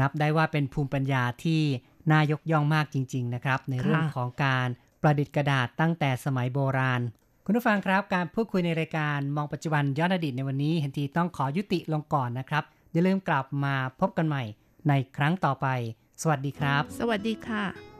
นับได้ว่าเป็นภูมิปัญญาที่น่ายกย่องมากจริง ๆ นะครับ ในเรื่องของการประดิษฐ์กระดาษตั้งแต่สมัยโบราณ คุณผู้ฟังครับ การพูดคุยในรายการมองปัจจุบันย้อนอดีตในวันนี้เห็นทีต้องขอยุติลงก่อนนะครับ อย่าลืมกลับมาพบกันใหม่ในครั้งต่อไป สวัสดีครับ สวัสดีค่ะ